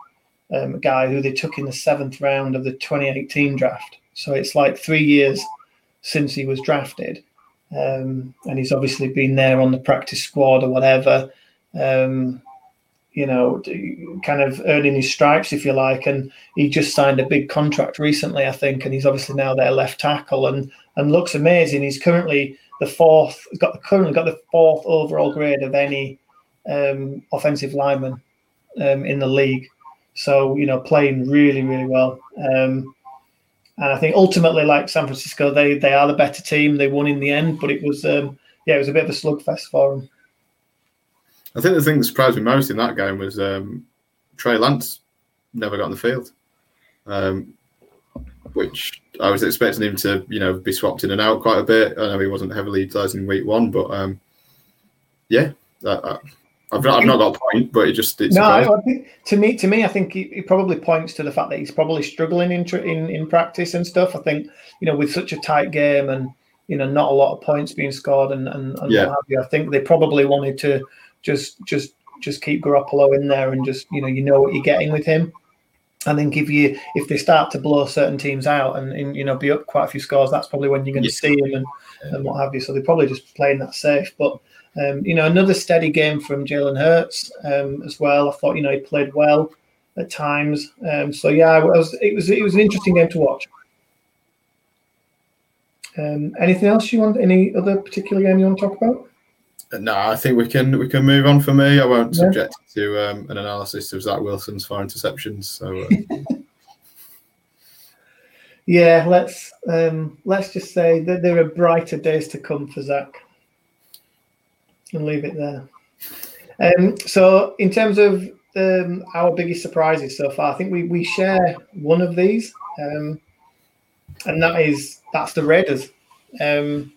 um, guy who they took in the seventh round of the 2018 draft. So it's like three years since he was drafted. Um, and he's obviously been there on the practice squad or whatever. Um, you know, kind of earning his stripes, if you like. And he just signed a big contract recently, I think, and he's obviously now their left tackle and and looks amazing. He's currently the fourth, got currently got the fourth overall grade of any um, offensive lineman um, in the league. So you know, playing really, really well. Um, and I think ultimately, like San Francisco, they they are the better team. They won in the end, but it was um, yeah, it was a bit of a slugfest for them. I think the thing that surprised me most in that game was um, Trey Lance never got on the field, um, which I was expecting him to, you know, be swapped in and out quite a bit. I know he wasn't heavily utilised in week one, but um, yeah, that, that, I've not, I've not got a point, but it just it's no. I think, to me, to me, I think it, probably points to the fact that he's probably struggling in, in in practice and stuff. I think you know with such a tight game and you know not a lot of points being scored and and, and yeah. I think they probably wanted to just just just keep Garoppolo in there and just you know you know what you're getting with him. I think if you if they start to blow certain teams out and, and you know be up quite a few scores, that's probably when you're going to yeah. see him and, and what have you. So they're probably just playing that safe. But um, you know another steady game from Jalen Hurts um, as well. I thought you know he played well at times. Um, so yeah, it was, it was it was an interesting game to watch. Um, anything else you want? Any other particular game you want to talk about? No, I think we can we can move on. For me, I won't yeah. subject to um, an analysis of Zach Wilson's four interceptions. So. Uh... yeah, let's um, let's just say that there are brighter days to come for Zach, and leave it there. Um, so, in terms of um, our biggest surprises so far, I think we we share one of these, um, and that is that's the Raiders. Um,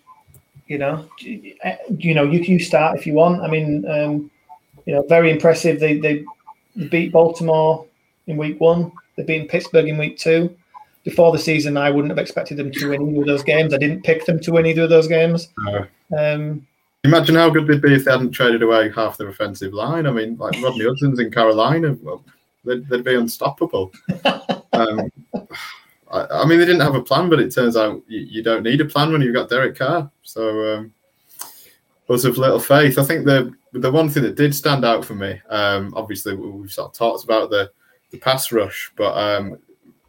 you know, you know, you you start if you want. I mean, um, you know, very impressive. They they beat Baltimore in week one. They beat Pittsburgh in week two. Before the season, I wouldn't have expected them to win either of those games. I didn't pick them to win either of those games. No. Um, Imagine how good they'd be if they hadn't traded away half their offensive line. I mean, like Rodney Hudson's in Carolina, well, they'd, they'd be unstoppable. um, I, I, mean, they didn't have a plan, but it turns out you, you don't need a plan when you've got Derek Carr. So, um, was of little faith. I think the the one thing that did stand out for me, um, obviously we've sort of talked about the the pass rush, but um,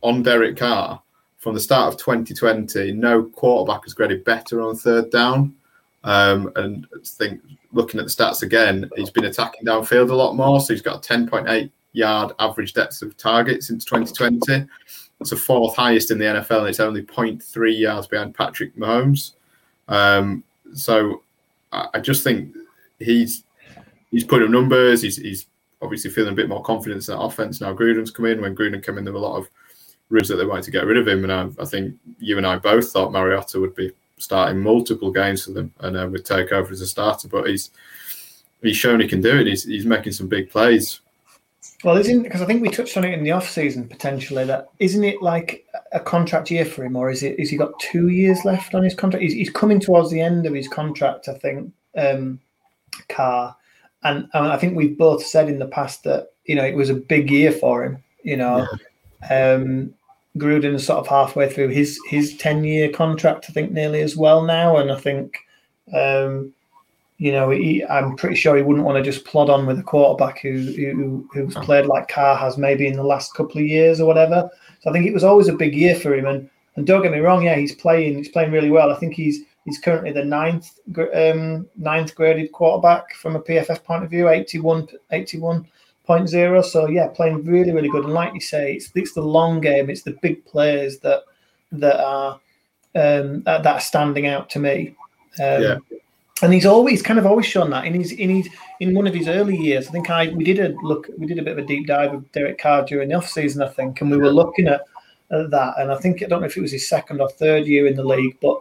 on Derek Carr from the start of 2020, no quarterback has graded better on third down. Um, and I think looking at the stats again, he's been attacking downfield a lot more. So he's got a 10.8 yard average depth of target since 2020. It's the fourth highest in the NFL, and it's only 0.3 yards behind Patrick Mahomes. Um, so I just think he's he's putting up numbers. He's, he's obviously feeling a bit more confidence in that offense now. Gruden's come in. When Gruden came in, there were a lot of rumors that they wanted to get rid of him, and I, I, think you and I both thought Mariota would be starting multiple games for them and uh, would take over as a starter. But he's he's shown he can do it. He's he's making some big plays. Well, isn't because I think we touched on it in the off season potentially. That isn't it like a contract year for him, or is it? Is he got two years left on his contract? He's, he's coming towards the end of his contract, I think. Um, Carr, and, and I think we've both said in the past that you know it was a big year for him. You know, yeah. um, Gruden is sort of halfway through his his ten year contract, I think, nearly as well now, and I think. Um, you know, he, I'm pretty sure he wouldn't want to just plod on with a quarterback who, who who's played like Carr has maybe in the last couple of years or whatever. So I think it was always a big year for him. And and don't get me wrong, yeah, he's playing he's playing really well. I think he's he's currently the ninth um, ninth graded quarterback from a PFF point of view, 81 81.0. So yeah, playing really really good. And like you say, it's it's the long game, it's the big players that that are um, that are standing out to me. Um, yeah and he's always kind of always shown that in his in his in one of his early years. I think I we did a look we did a bit of a deep dive with Derek Carr during the off season, I think, and we were looking at, at that. And I think I don't know if it was his second or third year in the league, but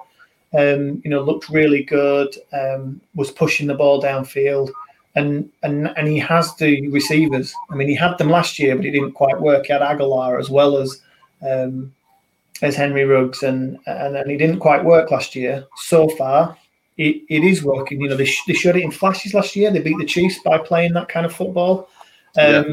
um, you know looked really good. Um, was pushing the ball downfield, and and and he has the receivers. I mean, he had them last year, but it didn't quite work. He had Agholor as well as. Um, as Henry Ruggs, and, and and he didn't quite work last year. So far, it, it is working. You know, they, sh- they showed it in flashes last year. They beat the Chiefs by playing that kind of football. Um, yeah.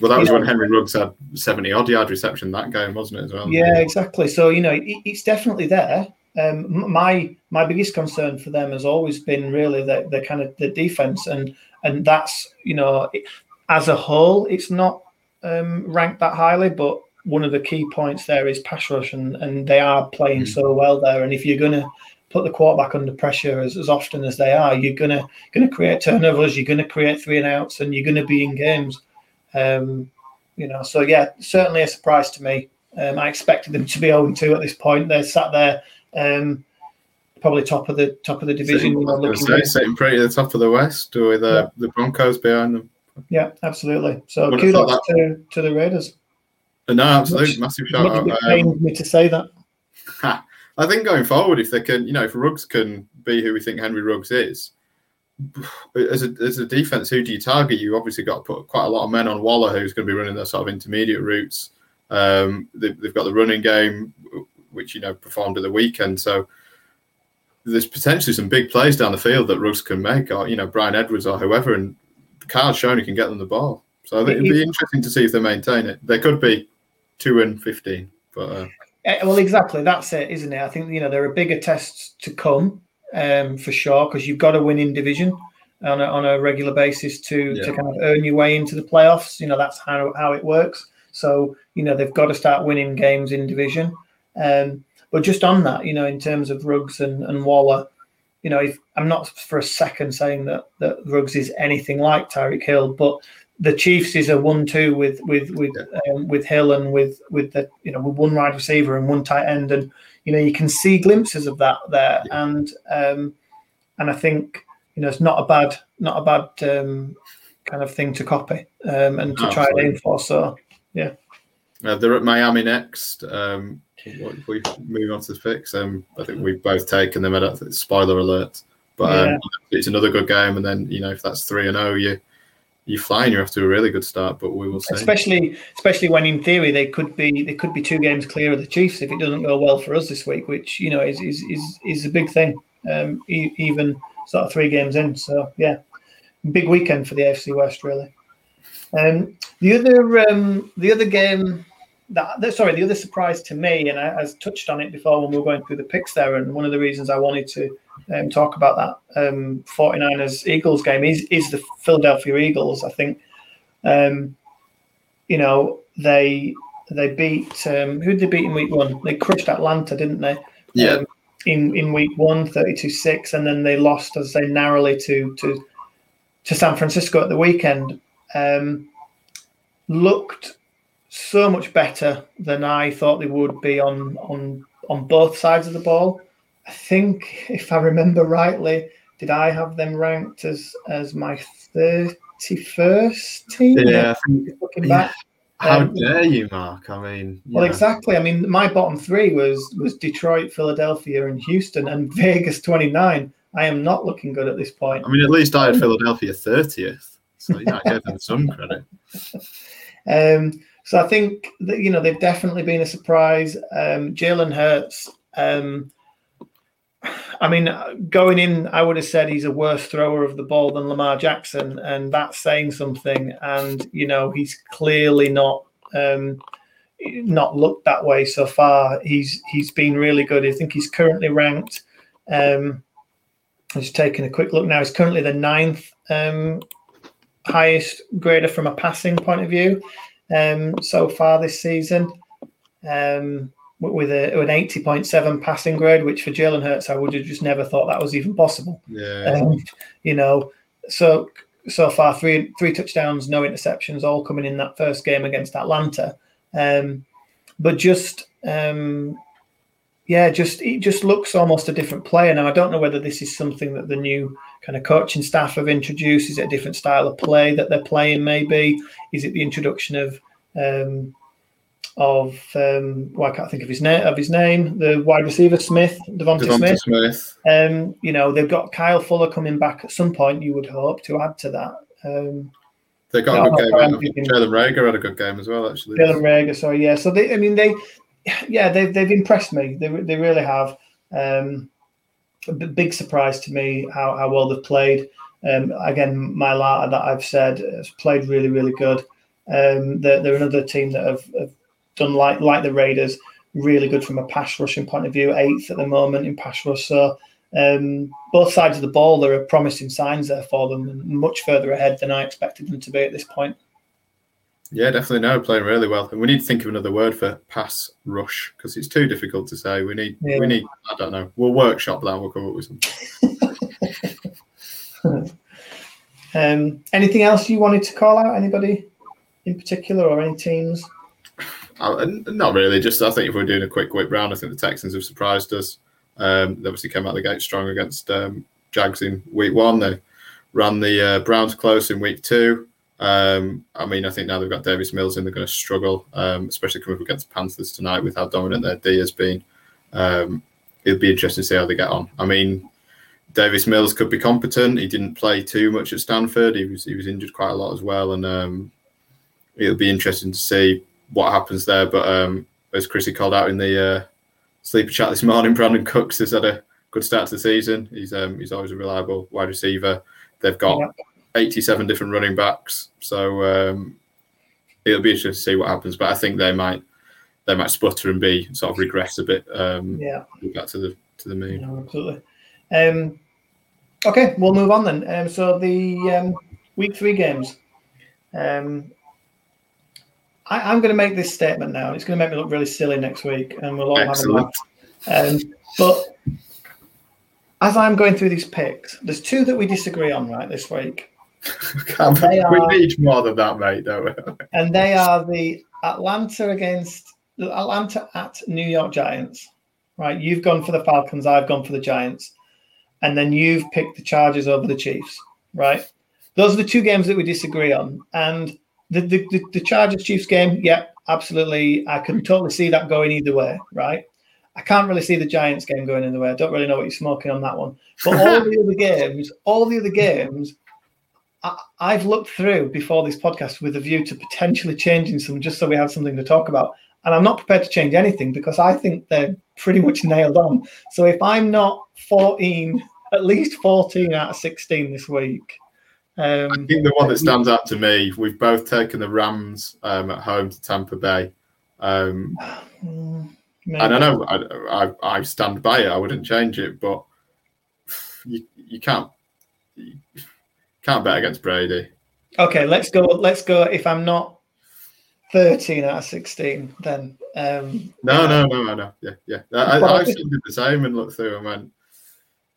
Well, that was when Henry Ruggs had 70 odd yard reception that game, wasn't it, as well? Yeah, exactly. So, you know, it, it's definitely there. Um, my my biggest concern for them has always been really the, the kind of the defense, and and that's you know as a whole, it's not um, ranked that highly, but one of the key points there is pass rush, and, and they are playing mm. so well there. And if you're going to put the quarterback under pressure as, as often as they are, you're gonna gonna create turnovers, you're gonna create three and outs, and you're gonna be in games. Um, you know, so yeah, certainly a surprise to me. Um, I expected them to be 0 2 at this point. They're sat there, um, probably top of the top of the division. Sitting, you know, say, sitting pretty at the top of the West with uh, yeah. the Broncos behind them. Yeah, absolutely. So kudos to, to the Raiders. No, absolutely, massive shout out. It pains um, me to say that. I think going forward, if they can, you know, if Ruggs can be who we think Henry Ruggs is, as a, as a defense, who do you target? You obviously got to put quite a lot of men on Waller, who's going to be running the sort of intermediate routes. Um, they, have got the running game, which you know performed at the weekend. So there's potentially some big plays down the field that Ruggs can make, or you know Bryan Edwards or whoever, and Carr's shown he can get them the ball. So it'd be interesting to see if they maintain it. They could be two and fifteen, but. Uh, well, exactly. That's it, isn't it? I think you know there are bigger tests to come um, for sure because you've got to win in division on a, on a regular basis to yeah. to kind of earn your way into the playoffs. You know that's how how it works. So you know they've got to start winning games in division. Um, but just on that, you know, in terms of Ruggs and, and Waller, you know, if I'm not for a second saying that that Ruggs is anything like Tyreek Hill, but the Chiefs is a one-two with with with um, with Hill and with with the you know with one wide receiver and one tight end, and you know you can see glimpses of that there, yeah. and um, and I think you know it's not a bad not a bad um, kind of thing to copy um, and to try and aim for. So yeah, uh, they're at Miami next. Um, if we move on to the fix, um, I think we've both taken them at spoiler alert, but um, yeah. it's another good game, and then you know if that's three and zero, oh, you you fly and you're off to a really good start, but we will see. Especially, especially when in theory they could be they could be two games clear of the Chiefs if it doesn't go well for us this week, which you know is is is, is a big thing. Um, e- even sort of three games in, so yeah, big weekend for the AFC West really. Um, the other um, the other game that sorry the other surprise to me, and I, I touched on it before when we were going through the picks there, and one of the reasons I wanted to um, talk about that um, 49ers Eagles game is is the Philadelphia Eagles. I think, um, you know, they they beat um, who did they beat in week one? They crushed Atlanta, didn't they? Yeah. Um, in in week one, 32-6, and then they lost, as I say, narrowly to to to San Francisco at the weekend. Um, looked so much better than I thought they would be on on on both sides of the ball. I think, if I remember rightly, did I have them ranked as as my thirty first team? Yeah, looking back. How um, dare you, Mark? I mean, well, exactly. I mean, my bottom three was was Detroit, Philadelphia, and Houston, and Vegas twenty nine. I am not looking good at this point. I mean, at least I had Philadelphia thirtieth, so know, I gave them some credit. Um, so I think that you know they've definitely been a surprise. Um, Jalen Hurts. Um, I mean, going in, I would have said he's a worse thrower of the ball than Lamar Jackson, and that's saying something. And you know, he's clearly not um, not looked that way so far. He's he's been really good. I think he's currently ranked. Um, I'm just taking a quick look now. He's currently the ninth um, highest grader from a passing point of view um, so far this season. Um, with a, an 80.7 passing grade, which for Jalen Hurts, I would have just never thought that was even possible. Yeah. Um, you know, so so far three three touchdowns, no interceptions, all coming in that first game against Atlanta. Um, but just um, yeah, just it just looks almost a different player now. I don't know whether this is something that the new kind of coaching staff have introduced. Is it a different style of play that they're playing? Maybe is it the introduction of um, of um, well, I can't think of his name of his name, the wide receiver Smith, Devonta, Devonta Smith. Smith. Um, you know, they've got Kyle Fuller coming back at some point. You would hope to add to that. Um, They got a good game. I'm I think thinking- Jalen Reagor had a good game as well, actually. Jalen Reagor, sorry, yeah. So they, I mean, they, yeah, they've they've impressed me. They they really have. Um, big surprise to me how, how well they've played. Um, again, Mailata that I've said has played really really good. Um, they're, they're another team that have, have done like like the Raiders, really good from a pass rushing point of view. Eighth at the moment in pass rush. So um, both sides of the ball, there are promising signs there for them, and much further ahead than I expected them to be at this point. Yeah, definitely. No, playing really well. And we need to think of another word for pass rush because it's too difficult to say. We need, Yeah. we need. I don't know. We'll workshop that. We'll come up with something. Um, anything else you wanted to call out? Anybody in particular, or any teams? Uh, not really. Just I think if we're doing a quick whip round, I think the Texans have surprised us. Um, they obviously came out the gate strong against um, Jags in week one. They ran the uh, Browns close in week two. Um, I mean, I think now they've got Davis Mills in, they're going to struggle, um, especially coming up against the Panthers tonight with how dominant their D has been. Um, it'll be interesting to see how they get on. I mean, Davis Mills could be competent. He didn't play too much at Stanford. He was he was injured quite a lot as well, and um, it'll be interesting to see what happens there. But um, as Chrissy called out in the uh, sleeper chat this morning, Brandin Cooks has had a good start to the season. He's um, he's always a reliable wide receiver. They've got Yeah. 87 different running backs, so um, it'll be interesting to see what happens. But I think they might they might sputter and be sort of regress a bit. Um, Yeah. back to the to the mean. No, absolutely. Um, okay, we'll move on then. Um, so the um, week three games. Um, I, I'm going to make this statement now. It's going to make me look really silly next week, and we'll all Excellent. have a laugh. Um, but as I'm going through these picks, there's two that we disagree on right this week, we are- need more than that, mate, don't we? and they are the Atlanta against the Atlanta at New York Giants. Right, you've gone for the Falcons. I've gone for the Giants, and then you've picked the Chargers over the Chiefs. Right, those are the two games that we disagree on. And the the, the, the Chargers Chiefs game, yeah, absolutely, I can totally see that going either way. Right, I can't really see the Giants game going either way. I don't really know what you're smoking on that one. But all the other games, all the other games, I, I've looked through before this podcast with a view to potentially changing some, just so we have something to talk about. And I'm not prepared to change anything because I think they're pretty much nailed on. So if I'm not 14, at least 14 out of 16 this week, um, I think the one that stands out to me, we've both taken the Rams um, at home to Tampa Bay. Um, mm, and I know I, I, I stand by it. I wouldn't change it, but you, you can't you can't bet against Brady. Okay, let's go. Let's go. If I'm not 13 out of 16, then um, No, no, no, no, no. Yeah, yeah. I, I, I did the same and looked through and went,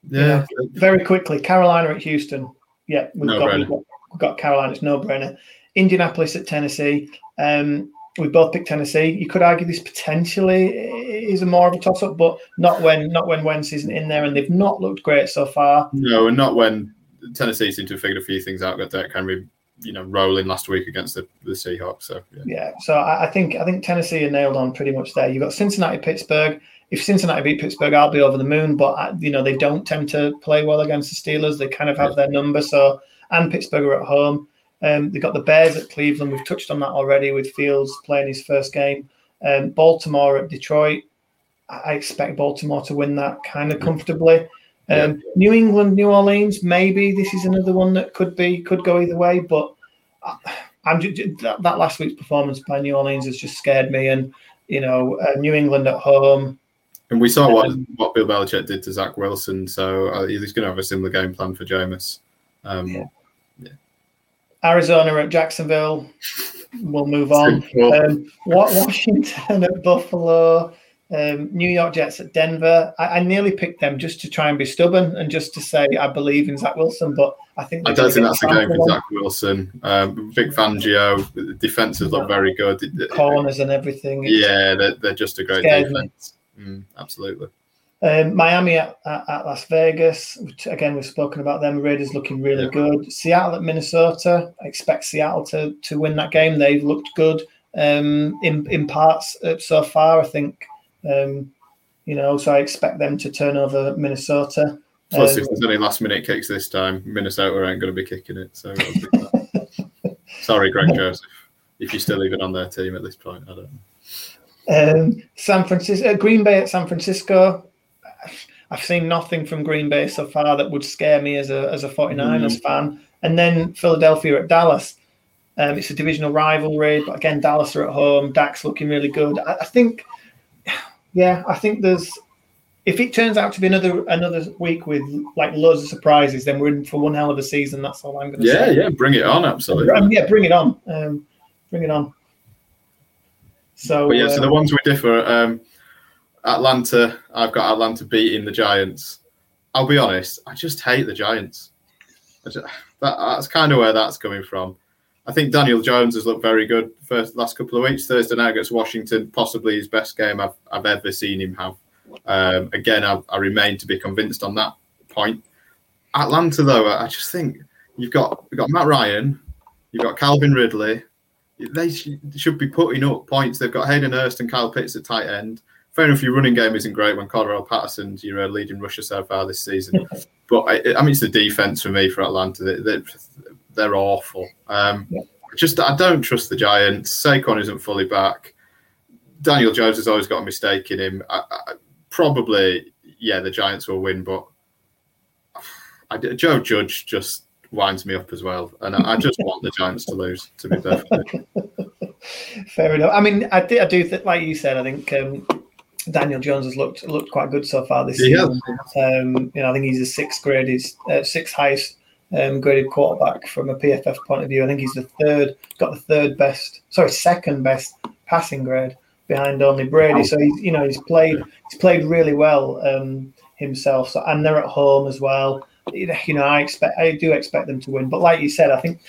yeah, very quickly, Carolina at Houston. Yeah, we've No got, we've got we've got Carolina. It's no brainer. Indianapolis at Tennessee. Um, we both picked Tennessee. You could argue this potentially is a more of a toss up, but not when not when Wentz isn't in there, and they've not looked great so far. no, and not when Tennessee seemed to have figured a few things out. Got Derrick Henry, you know, rolling last week against the, the Seahawks. So yeah. Yeah, so I, I think I think Tennessee are nailed on pretty much there. You've got Cincinnati, Pittsburgh. If Cincinnati beat Pittsburgh, I'll be over the moon. But I, you know they don't tend to play well against the Steelers. They kind of have their number. So and Pittsburgh are at home. Um, they've got the Bears at Cleveland. We've touched on that already with Fields playing his first game. Um, Baltimore at Detroit. I expect Baltimore to win that kind of comfortably. Um, New England, New Orleans, maybe this is another one that could be could go either way. But I'm that, that last week's performance by New Orleans has just scared me, and you know, uh, New England at home. And we saw what um, what Bill Belichick did to Zach Wilson, so uh, he's going to have a similar game plan for Jameis. Um, yeah. yeah. Arizona at Jacksonville. We'll move on. Um, Washington at Buffalo. Um, New York Jets at Denver. I, I, nearly picked them just to try and be stubborn and just to say I believe in Zach Wilson, but I think I don't think that's a game for Zach Wilson. Um, Vic Fangio, the defenses look very good. Corners and everything. Yeah, they're, they're just a great defense. Mm, absolutely. Um, Miami at, at, at, Las Vegas. Which, Again, we've spoken about them. Raiders looking really yeah. good. Seattle at Minnesota. I expect Seattle to to win that game. They've looked good um, in in parts uh, so far. I think um, you know, so I expect them to turn over Minnesota. Plus, um, if there's any last minute kicks this time, Minnesota ain't going to be kicking it. So, sorry, Greg Joseph, if you're still even on their team at this point. I don't know. Um, San Francisco, uh, Green Bay at San Francisco. I've seen nothing from Green Bay so far that would scare me as a as a 49ers mm. fan. And then Philadelphia at Dallas. Um, it's a divisional rivalry, but again, Dallas are at home. Dak's looking really good. I, I think yeah, I think there's if it turns out to be another another week with like loads of surprises, then we're in for one hell of a season. That's all I'm going to yeah, say. Yeah, yeah, bring it on, absolutely. Um, yeah, bring it on. Um, bring it on. So, but yeah, so the um, ones we differ. Um, Atlanta, I've got Atlanta beating the Giants. I'll be honest, I just hate the Giants. Just, that, that's kind of where that's coming from. I think Daniel Jones has looked very good first last couple of weeks. Thursday night against Washington, possibly his best game I've, I've ever seen him have. Um, again, I, I, remain to be convinced on that point. Atlanta, though, I just think you've got you've got Matt Ryan, you've got Calvin Ridley. They sh- should be putting up points. They've got Hayden Hurst and Kyle Pitts at tight end. Fair enough, your running game isn't great when Cordarrelle Patterson's your uh, leading rusher so far this season. but I, I, mean, it's the defense for me for Atlanta. They, they, they're awful. Um, yeah. Just I don't trust the Giants. Saquon isn't fully back. Daniel Jones has always got a mistake in him. I, I, probably, yeah, the Giants will win, but I, Joe Judge just winds me up as well, and I, just want the Giants to lose. To be perfectly fair enough. I mean, I do, I do think, like you said, I think um, Daniel Jones has looked looked quite good so far this yeah. season. Um, you know, I think he's the sixth grade, he's uh, sixth highest um, graded quarterback from a PFF point of view. I think he's the third, got the third best, sorry, second best passing grade behind only Brady. So he's, you know, he's played, he's played really well um, himself. So and they're at home as well. You know, I expect, I do expect them to win. But like you said, I think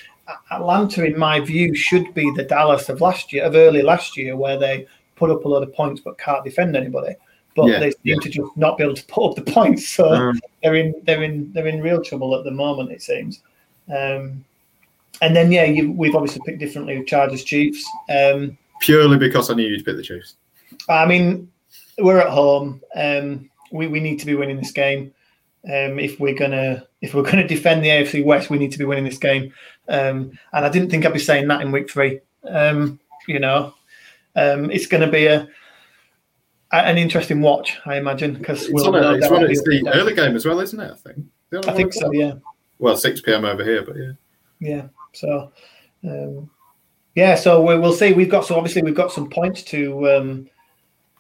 Atlanta, in my view, should be the Dallas of last year, of early last year, where they put up a lot of points but can't defend anybody but yeah, they seem yeah. to just not be able to put up the points. So um, they're in they're in they're in real trouble at the moment. It seems. Um, and then yeah, you, we've obviously picked differently with Chargers Chiefs. Um, Purely because I knew you'd pick the Chiefs. I mean, we're at home. Um, we we need to be winning this game. Um, if we're gonna if we're gonna defend the AFC West, we need to be winning this game. Um, and I didn't think I'd be saying that in week three. Um, you know, um, it's going to be a an interesting watch, I imagine, because we'll it's, it's, it's the early game as well, isn't it? I think. I think so. Yeah. Well, six p.m. over here, but yeah. Yeah. So, um, yeah. So we, will see. We've got so obviously we've got some points to um,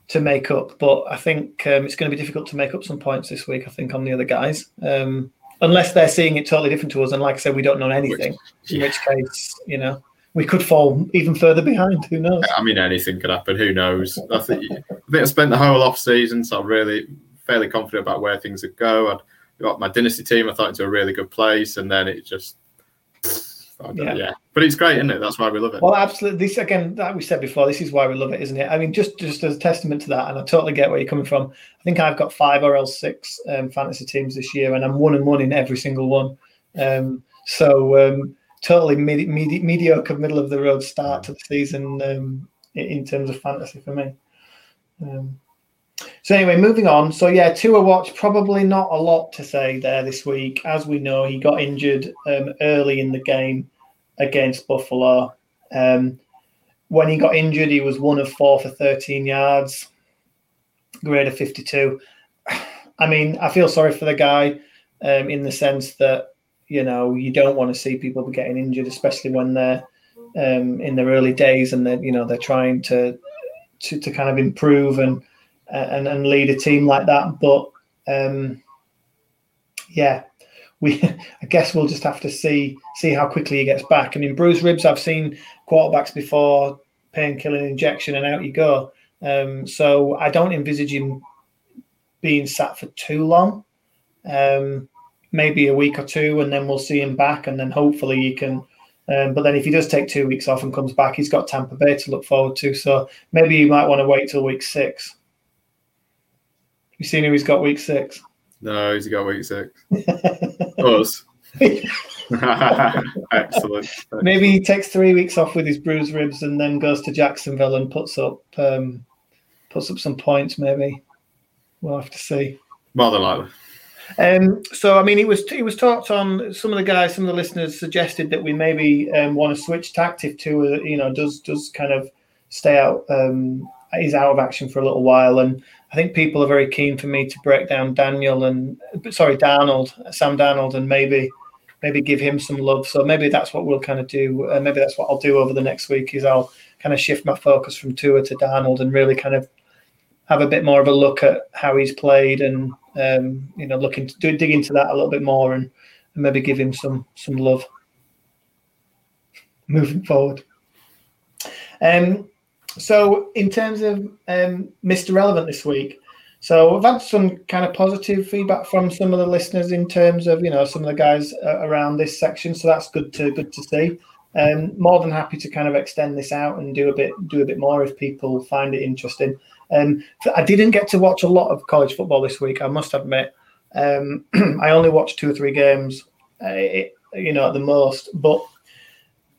to make up, but I think um, it's going to be difficult to make up some points this week. I think on the other guys, um, unless they're seeing it totally different to us. And like I said, we don't know anything. Which, in which case, you know, we could fall even further behind. Who knows? I mean, anything could happen. Who knows? I think, I think I spent the whole off season, so I'm really fairly confident about where things would go. I'd got my dynasty team. I thought into a really good place, and then it just. Yeah. yeah. but it's great, isn't it? That's why we love it. Well, absolutely. This again, that we said before. This is why we love it, isn't it? I mean, just just as a testament to that, and I totally get where you're coming from. I think I've got five or else six um, fantasy teams this year, and I'm one and one in every single one. Um, so um, totally medi- medi- mediocre, middle of the road start to the season um, in terms of fantasy for me. Um, so anyway, moving on. So yeah, Tua watch probably not a lot to say there this week. As we know, he got injured um, early in the game against Buffalo. Um, when he got injured, he was one of four for 13 yards. grade of 52. I mean, I feel sorry for the guy um, in the sense that you know you don't want to see people getting injured, especially when they're um, in their early days and they're you know they're trying to to, to kind of improve and and and lead a team like that. But um, yeah, we I guess we'll just have to see see how quickly he gets back. I mean, bruised ribs. I've seen quarterbacks before painkilling injection and out you go. Um, so I don't envisage him being sat for too long. Um, maybe a week or two, and then we'll see him back, and then hopefully he can. Um, but then if he does take two weeks off and comes back, he's got Tampa Bay to look forward to. So maybe you might want to wait till week six. You seen who he's got week six? No, he's got week six. Us. Excellent. Maybe he takes three weeks off with his bruised ribs and then goes to Jacksonville and puts up um, puts up some points. Maybe we'll have to see. More than likely. Um, so I mean, it was it was talked on. Some of the guys, some of the listeners suggested that we maybe um, want to switch tact if Tua, you know, does does kind of stay out. Um, he's out of action for a little while, and I think people are very keen for me to break down Daniel and sorry, Darnold, Sam Darnold, and maybe maybe give him some love. So maybe that's what we'll kind of do. Uh, maybe that's what I'll do over the next week. Is I'll kind of shift my focus from Tua to Darnold and really kind of have a bit more of a look at how he's played and um, you know looking to do, dig into that a little bit more and, and maybe give him some some love moving forward. Um, so in terms of um, Mr. Relevant this week, so I've had some kind of positive feedback from some of the listeners in terms of you know some of the guys uh, around this section. So that's good to good to see. Um, more than happy to kind of extend this out and do a bit do a bit more if people find it interesting. Um, I didn't get to watch a lot of college football this week. I must admit, um, I only watched two or three games, uh, you know, at the most. But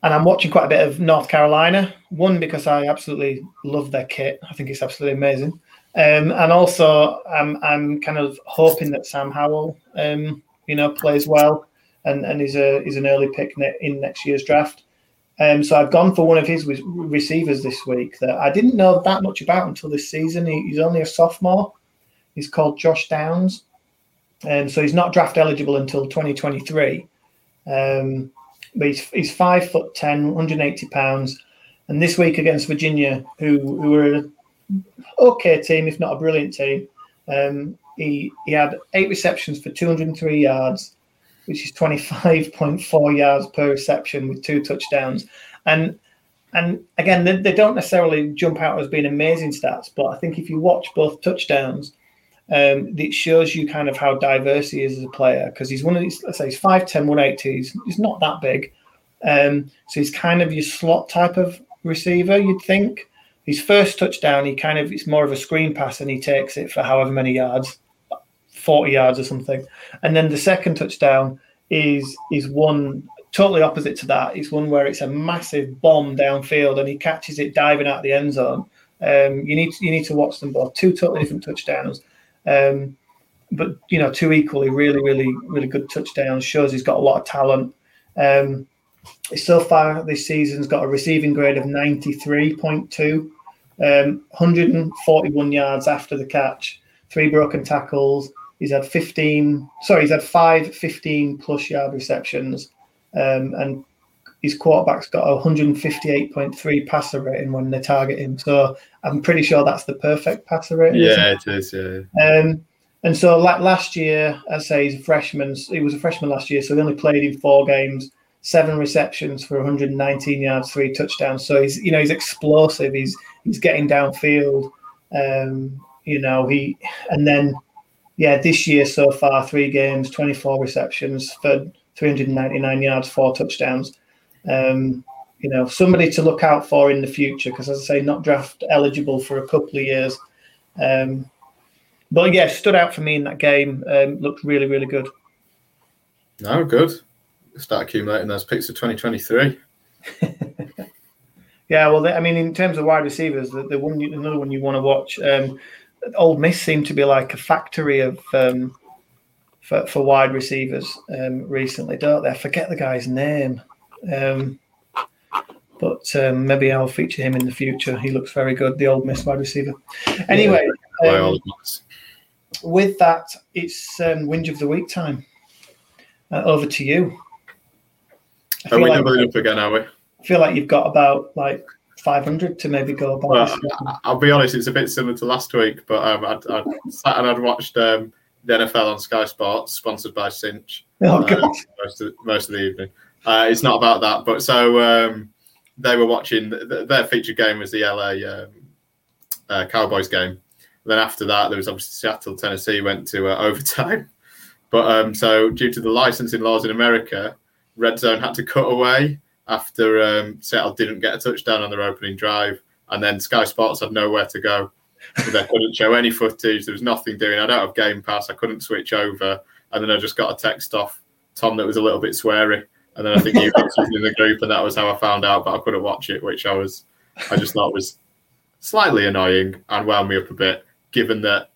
and I'm watching quite a bit of North Carolina. One because I absolutely love their kit. I think it's absolutely amazing. Um, and also, I'm I'm kind of hoping that Sam Howell, um, you know, plays well and and is a is an early pick in next year's draft. Um, so I've gone for one of his receivers this week that I didn't know that much about until this season. He, he's only a sophomore. He's called Josh Downs, and um, so he's not draft eligible until 2023. Um, but he's, he's five foot 10, 180 pounds. And this week against Virginia, who who were an okay team, if not a brilliant team, um, he he had eight receptions for 203 yards, which is 25.4 yards per reception with two touchdowns. And and again, they, they, don't necessarily jump out as being amazing stats, but I think if you watch both touchdowns, um, it shows you kind of how diverse he is as a player because he's one of these, let's say he's 5'10, 180, he's, he's not that big. Um, so he's kind of your slot type of receiver, you'd think. His first touchdown, he kind of, it's more of a screen pass and he takes it for however many yards. 40 yards or something. And then the second touchdown is is one totally opposite to that. It's one where it's a massive bomb downfield and he catches it diving out the end zone. Um, you need to, you need to watch them both. Two totally different touchdowns. Um, but you know, two equally really, really, really good touchdowns. Shows he's got a lot of talent. Um, so far this season's got a receiving grade of 93.2, um, 141 yards after the catch, three broken tackles, He's had 15, sorry, he's had five 15 plus yard receptions. Um, and his quarterback's got a 158.3 passer rating when they target him. So I'm pretty sure that's the perfect passer rating. Yeah, it? it is. Yeah. Um, and so like last year, I say he's a freshman. He was a freshman last year, so he only played in four games, seven receptions for 119 yards, three touchdowns. So he's you know he's explosive. He's he's getting downfield. Um, you know he and then yeah, this year so far, three games, 24 receptions for 399 yards, four touchdowns. Um, you know, somebody to look out for in the future because, as I say, not draft eligible for a couple of years. Um, but yeah, stood out for me in that game. Um, looked really, really good. No, good. Start accumulating those picks of 2023. yeah, well, I mean, in terms of wide receivers, the, the one, another one you want to watch. Um, Ole Miss seemed to be like a factory of um, for, for wide receivers um, recently, don't they? I forget the guy's name, um, but um, maybe I'll feature him in the future. He looks very good, the Ole Miss wide receiver. Anyway, um, with that, it's um, whinge of the week time. Uh, over to you. I Are we like, doubling up again? Are we? I feel like you've got about like 500 to maybe go about. Well. I'll be honest, it's a bit similar to last week, but um, I'd, I'd sat and I'd watched um, the NFL on Sky Sports, sponsored by Cinch, oh, uh, most of most of the evening. Uh, it's not about that, but so um, they were watching. th- Their featured game was the LA um, uh, Cowboys game. Then after that, there was obviously Seattle, Tennessee went to uh, overtime. But um, so due to the licensing laws in America, Red Zone had to cut away after um, Seattle didn't get a touchdown on their opening drive, and then Sky Sports had nowhere to go. So they couldn't show any footage. There was nothing doing. I don't have Game Pass. I couldn't switch over, and then I just got a text off Tom that was a little bit sweary, and then I think you was in the group, and that was how I found out. But I couldn't watch it, which I was, I just thought was slightly annoying and wound me up a bit, given that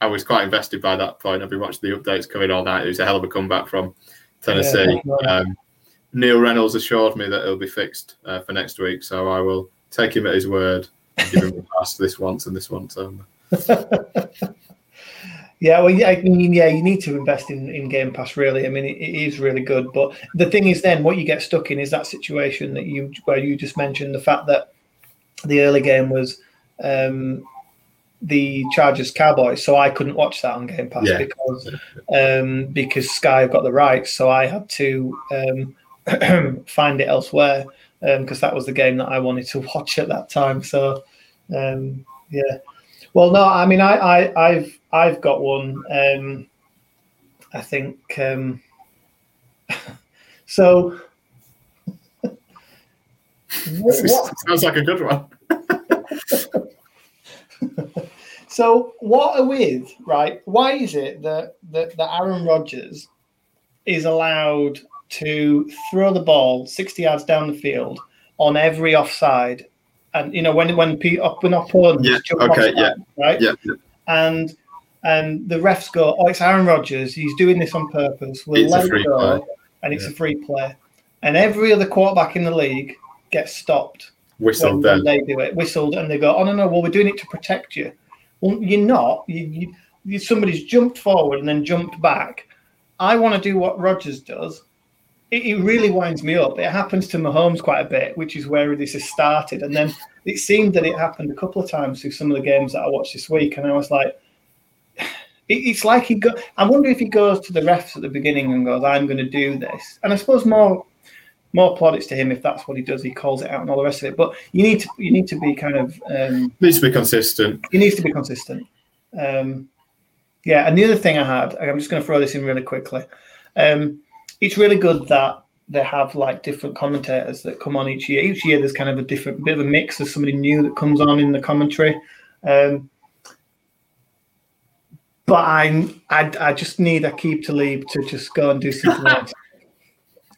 I was quite invested by that point. I've been watching the updates coming all night. It was a hell of a comeback from Tennessee. definitely. um, Neil Reynolds assured me that it'll be fixed uh, for next week, so I will take him at his word and give him a pass this once and this once only. Yeah, well, yeah, I mean, yeah, you need to invest in, in Game Pass. Really, I mean, it, it is really good. But the thing is, then what you get stuck in is that situation that you where you just mentioned the fact that the early game was um, the Chargers Cowboys, so I couldn't watch that on Game Pass Yeah. because um, because Sky have got the rights, so I had to um, find it elsewhere because that was the game that I wanted to watch at that time. So um, yeah. Well, no, I mean, I, I, I've, I've got one. Um, I think. Um, so. what, Sounds like a good one. so what are with right? Why is it that that, that Aaron Rodgers is allowed to throw the ball sixty yards down the field on every offside, and you know when when pe- when opponents Yeah, jump okay, offside, yeah. right? Yeah, yeah. and and the refs go, "Oh, it's Aaron Rodgers. He's doing this on purpose. We'll It's a let free it go, play. and it's Yeah. a free play." And every other quarterback in the league gets stopped whistled when then. they do it, whistled, and they go, "Oh no, no, well we're doing it to protect you." Well, you're not. You, you, you somebody's jumped forward and then jumped back. I want to do what Rodgers does. It, it really winds me up. It happens to Mahomes quite a bit, which is where this has started. And then it seemed that it happened a couple of times through some of the games that I watched this week, and I was like, it, it's like he go. I wonder if he goes to the refs at the beginning and goes, "I'm going to do this," and I suppose more more plaudits to him if that's what he does. He calls it out and all the rest of it. But you need to you need to be kind of um, Needs to be consistent. he needs to be consistent. Um, yeah, and the other thing I had, I'm just going to throw this in really quickly. Um, it's really good that they have like different commentators that come on each year. Each year, there's kind of a different bit of a mix. There's somebody new that comes on in the commentary. Um, but I'm, I, I just need Aqib Talib leave to just go and do something else.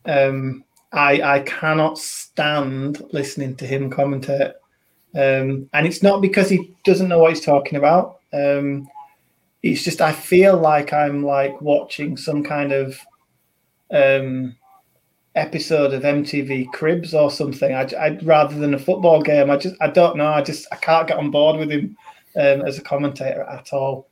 Um, I, I cannot stand listening to him commentate. Um, and it's not because he doesn't know what he's talking about. Um, it's just I feel like I'm like watching some kind of um, episode of MTV Cribs or something. I, I rather than a football game. I just I don't know. I just I can't get on board with him um, as a commentator at all.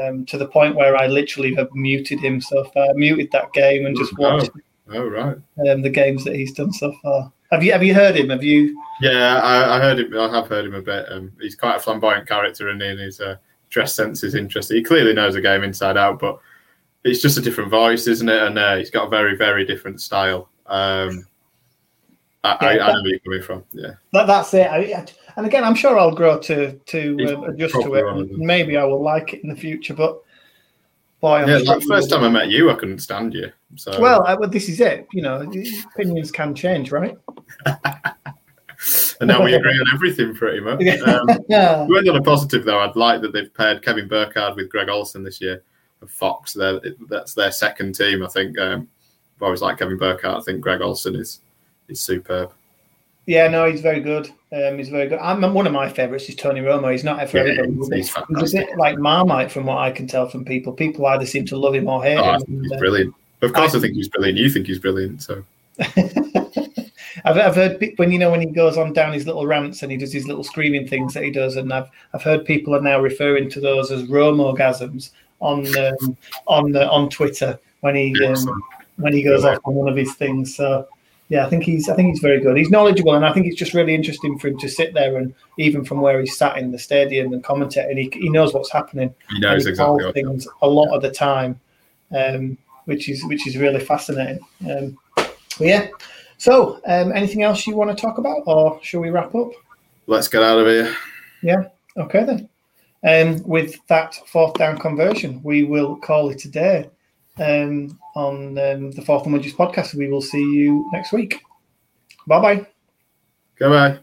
Um, to the point where I literally have muted him so far, muted that game and just Oh. watched Oh right. um, the games that he's done so far. Have you have you heard him? Have you? Yeah, I, I heard him. I have heard him a bit. Um, he's quite a flamboyant character, and in his uh, dress sense is interesting. He clearly knows the game inside out, but it's just a different voice, isn't it? And uh, he's got a very, very different style. Um, I, I, I know where you're coming from. Yeah, That, that's it. I, and again, I'm sure I'll grow to to um, adjust to it. Maybe I will like it in the future. But boy, I'm yeah. sure- first time I met you, I couldn't stand you. So well, I, well, this is it. You know, opinions can change, right? and now we agree on everything pretty much. Um, Yeah. Going on a positive though, I'd like that they've paired Kevin Burkhardt with Greg Olsen this year Fox. They're, that's their second team. I think. Um, I've always liked Kevin Burkhardt. I think Greg Olsen is is superb. Yeah, no, he's very good. Um, he's very good. I'm, one of my favourites is Tony Romo. He's not for Yeah, everybody. he's- he's a bit like Marmite, from what I can tell from people. People either seem to love him or hate Oh, I him. think And, he's uh, brilliant. Of course, I think he's brilliant. You think he's brilliant. So I I've, I've heard when you know when he goes on down his little rants and he does his little screaming things that he does, and I've I've heard people are now referring to those as romogasms on um, on on Twitter when he um, when he goes off on one of his things. So yeah, I think he's I think he's very good. He's knowledgeable, and I think it's just really interesting for him to sit there and even from where he's sat in the stadium and commentate, and he, he knows what's happening. He knows he exactly things a lot of the time, um, which is which is really fascinating. Um, yeah. So, um, anything else you want to talk about, or shall we wrap up? Let's get out of here. Yeah. Okay then. Um, with that fourth down conversion, we will call it a day um, on um, the Fourth and Whinges podcast. We will see you next week. Bye bye. Goodbye.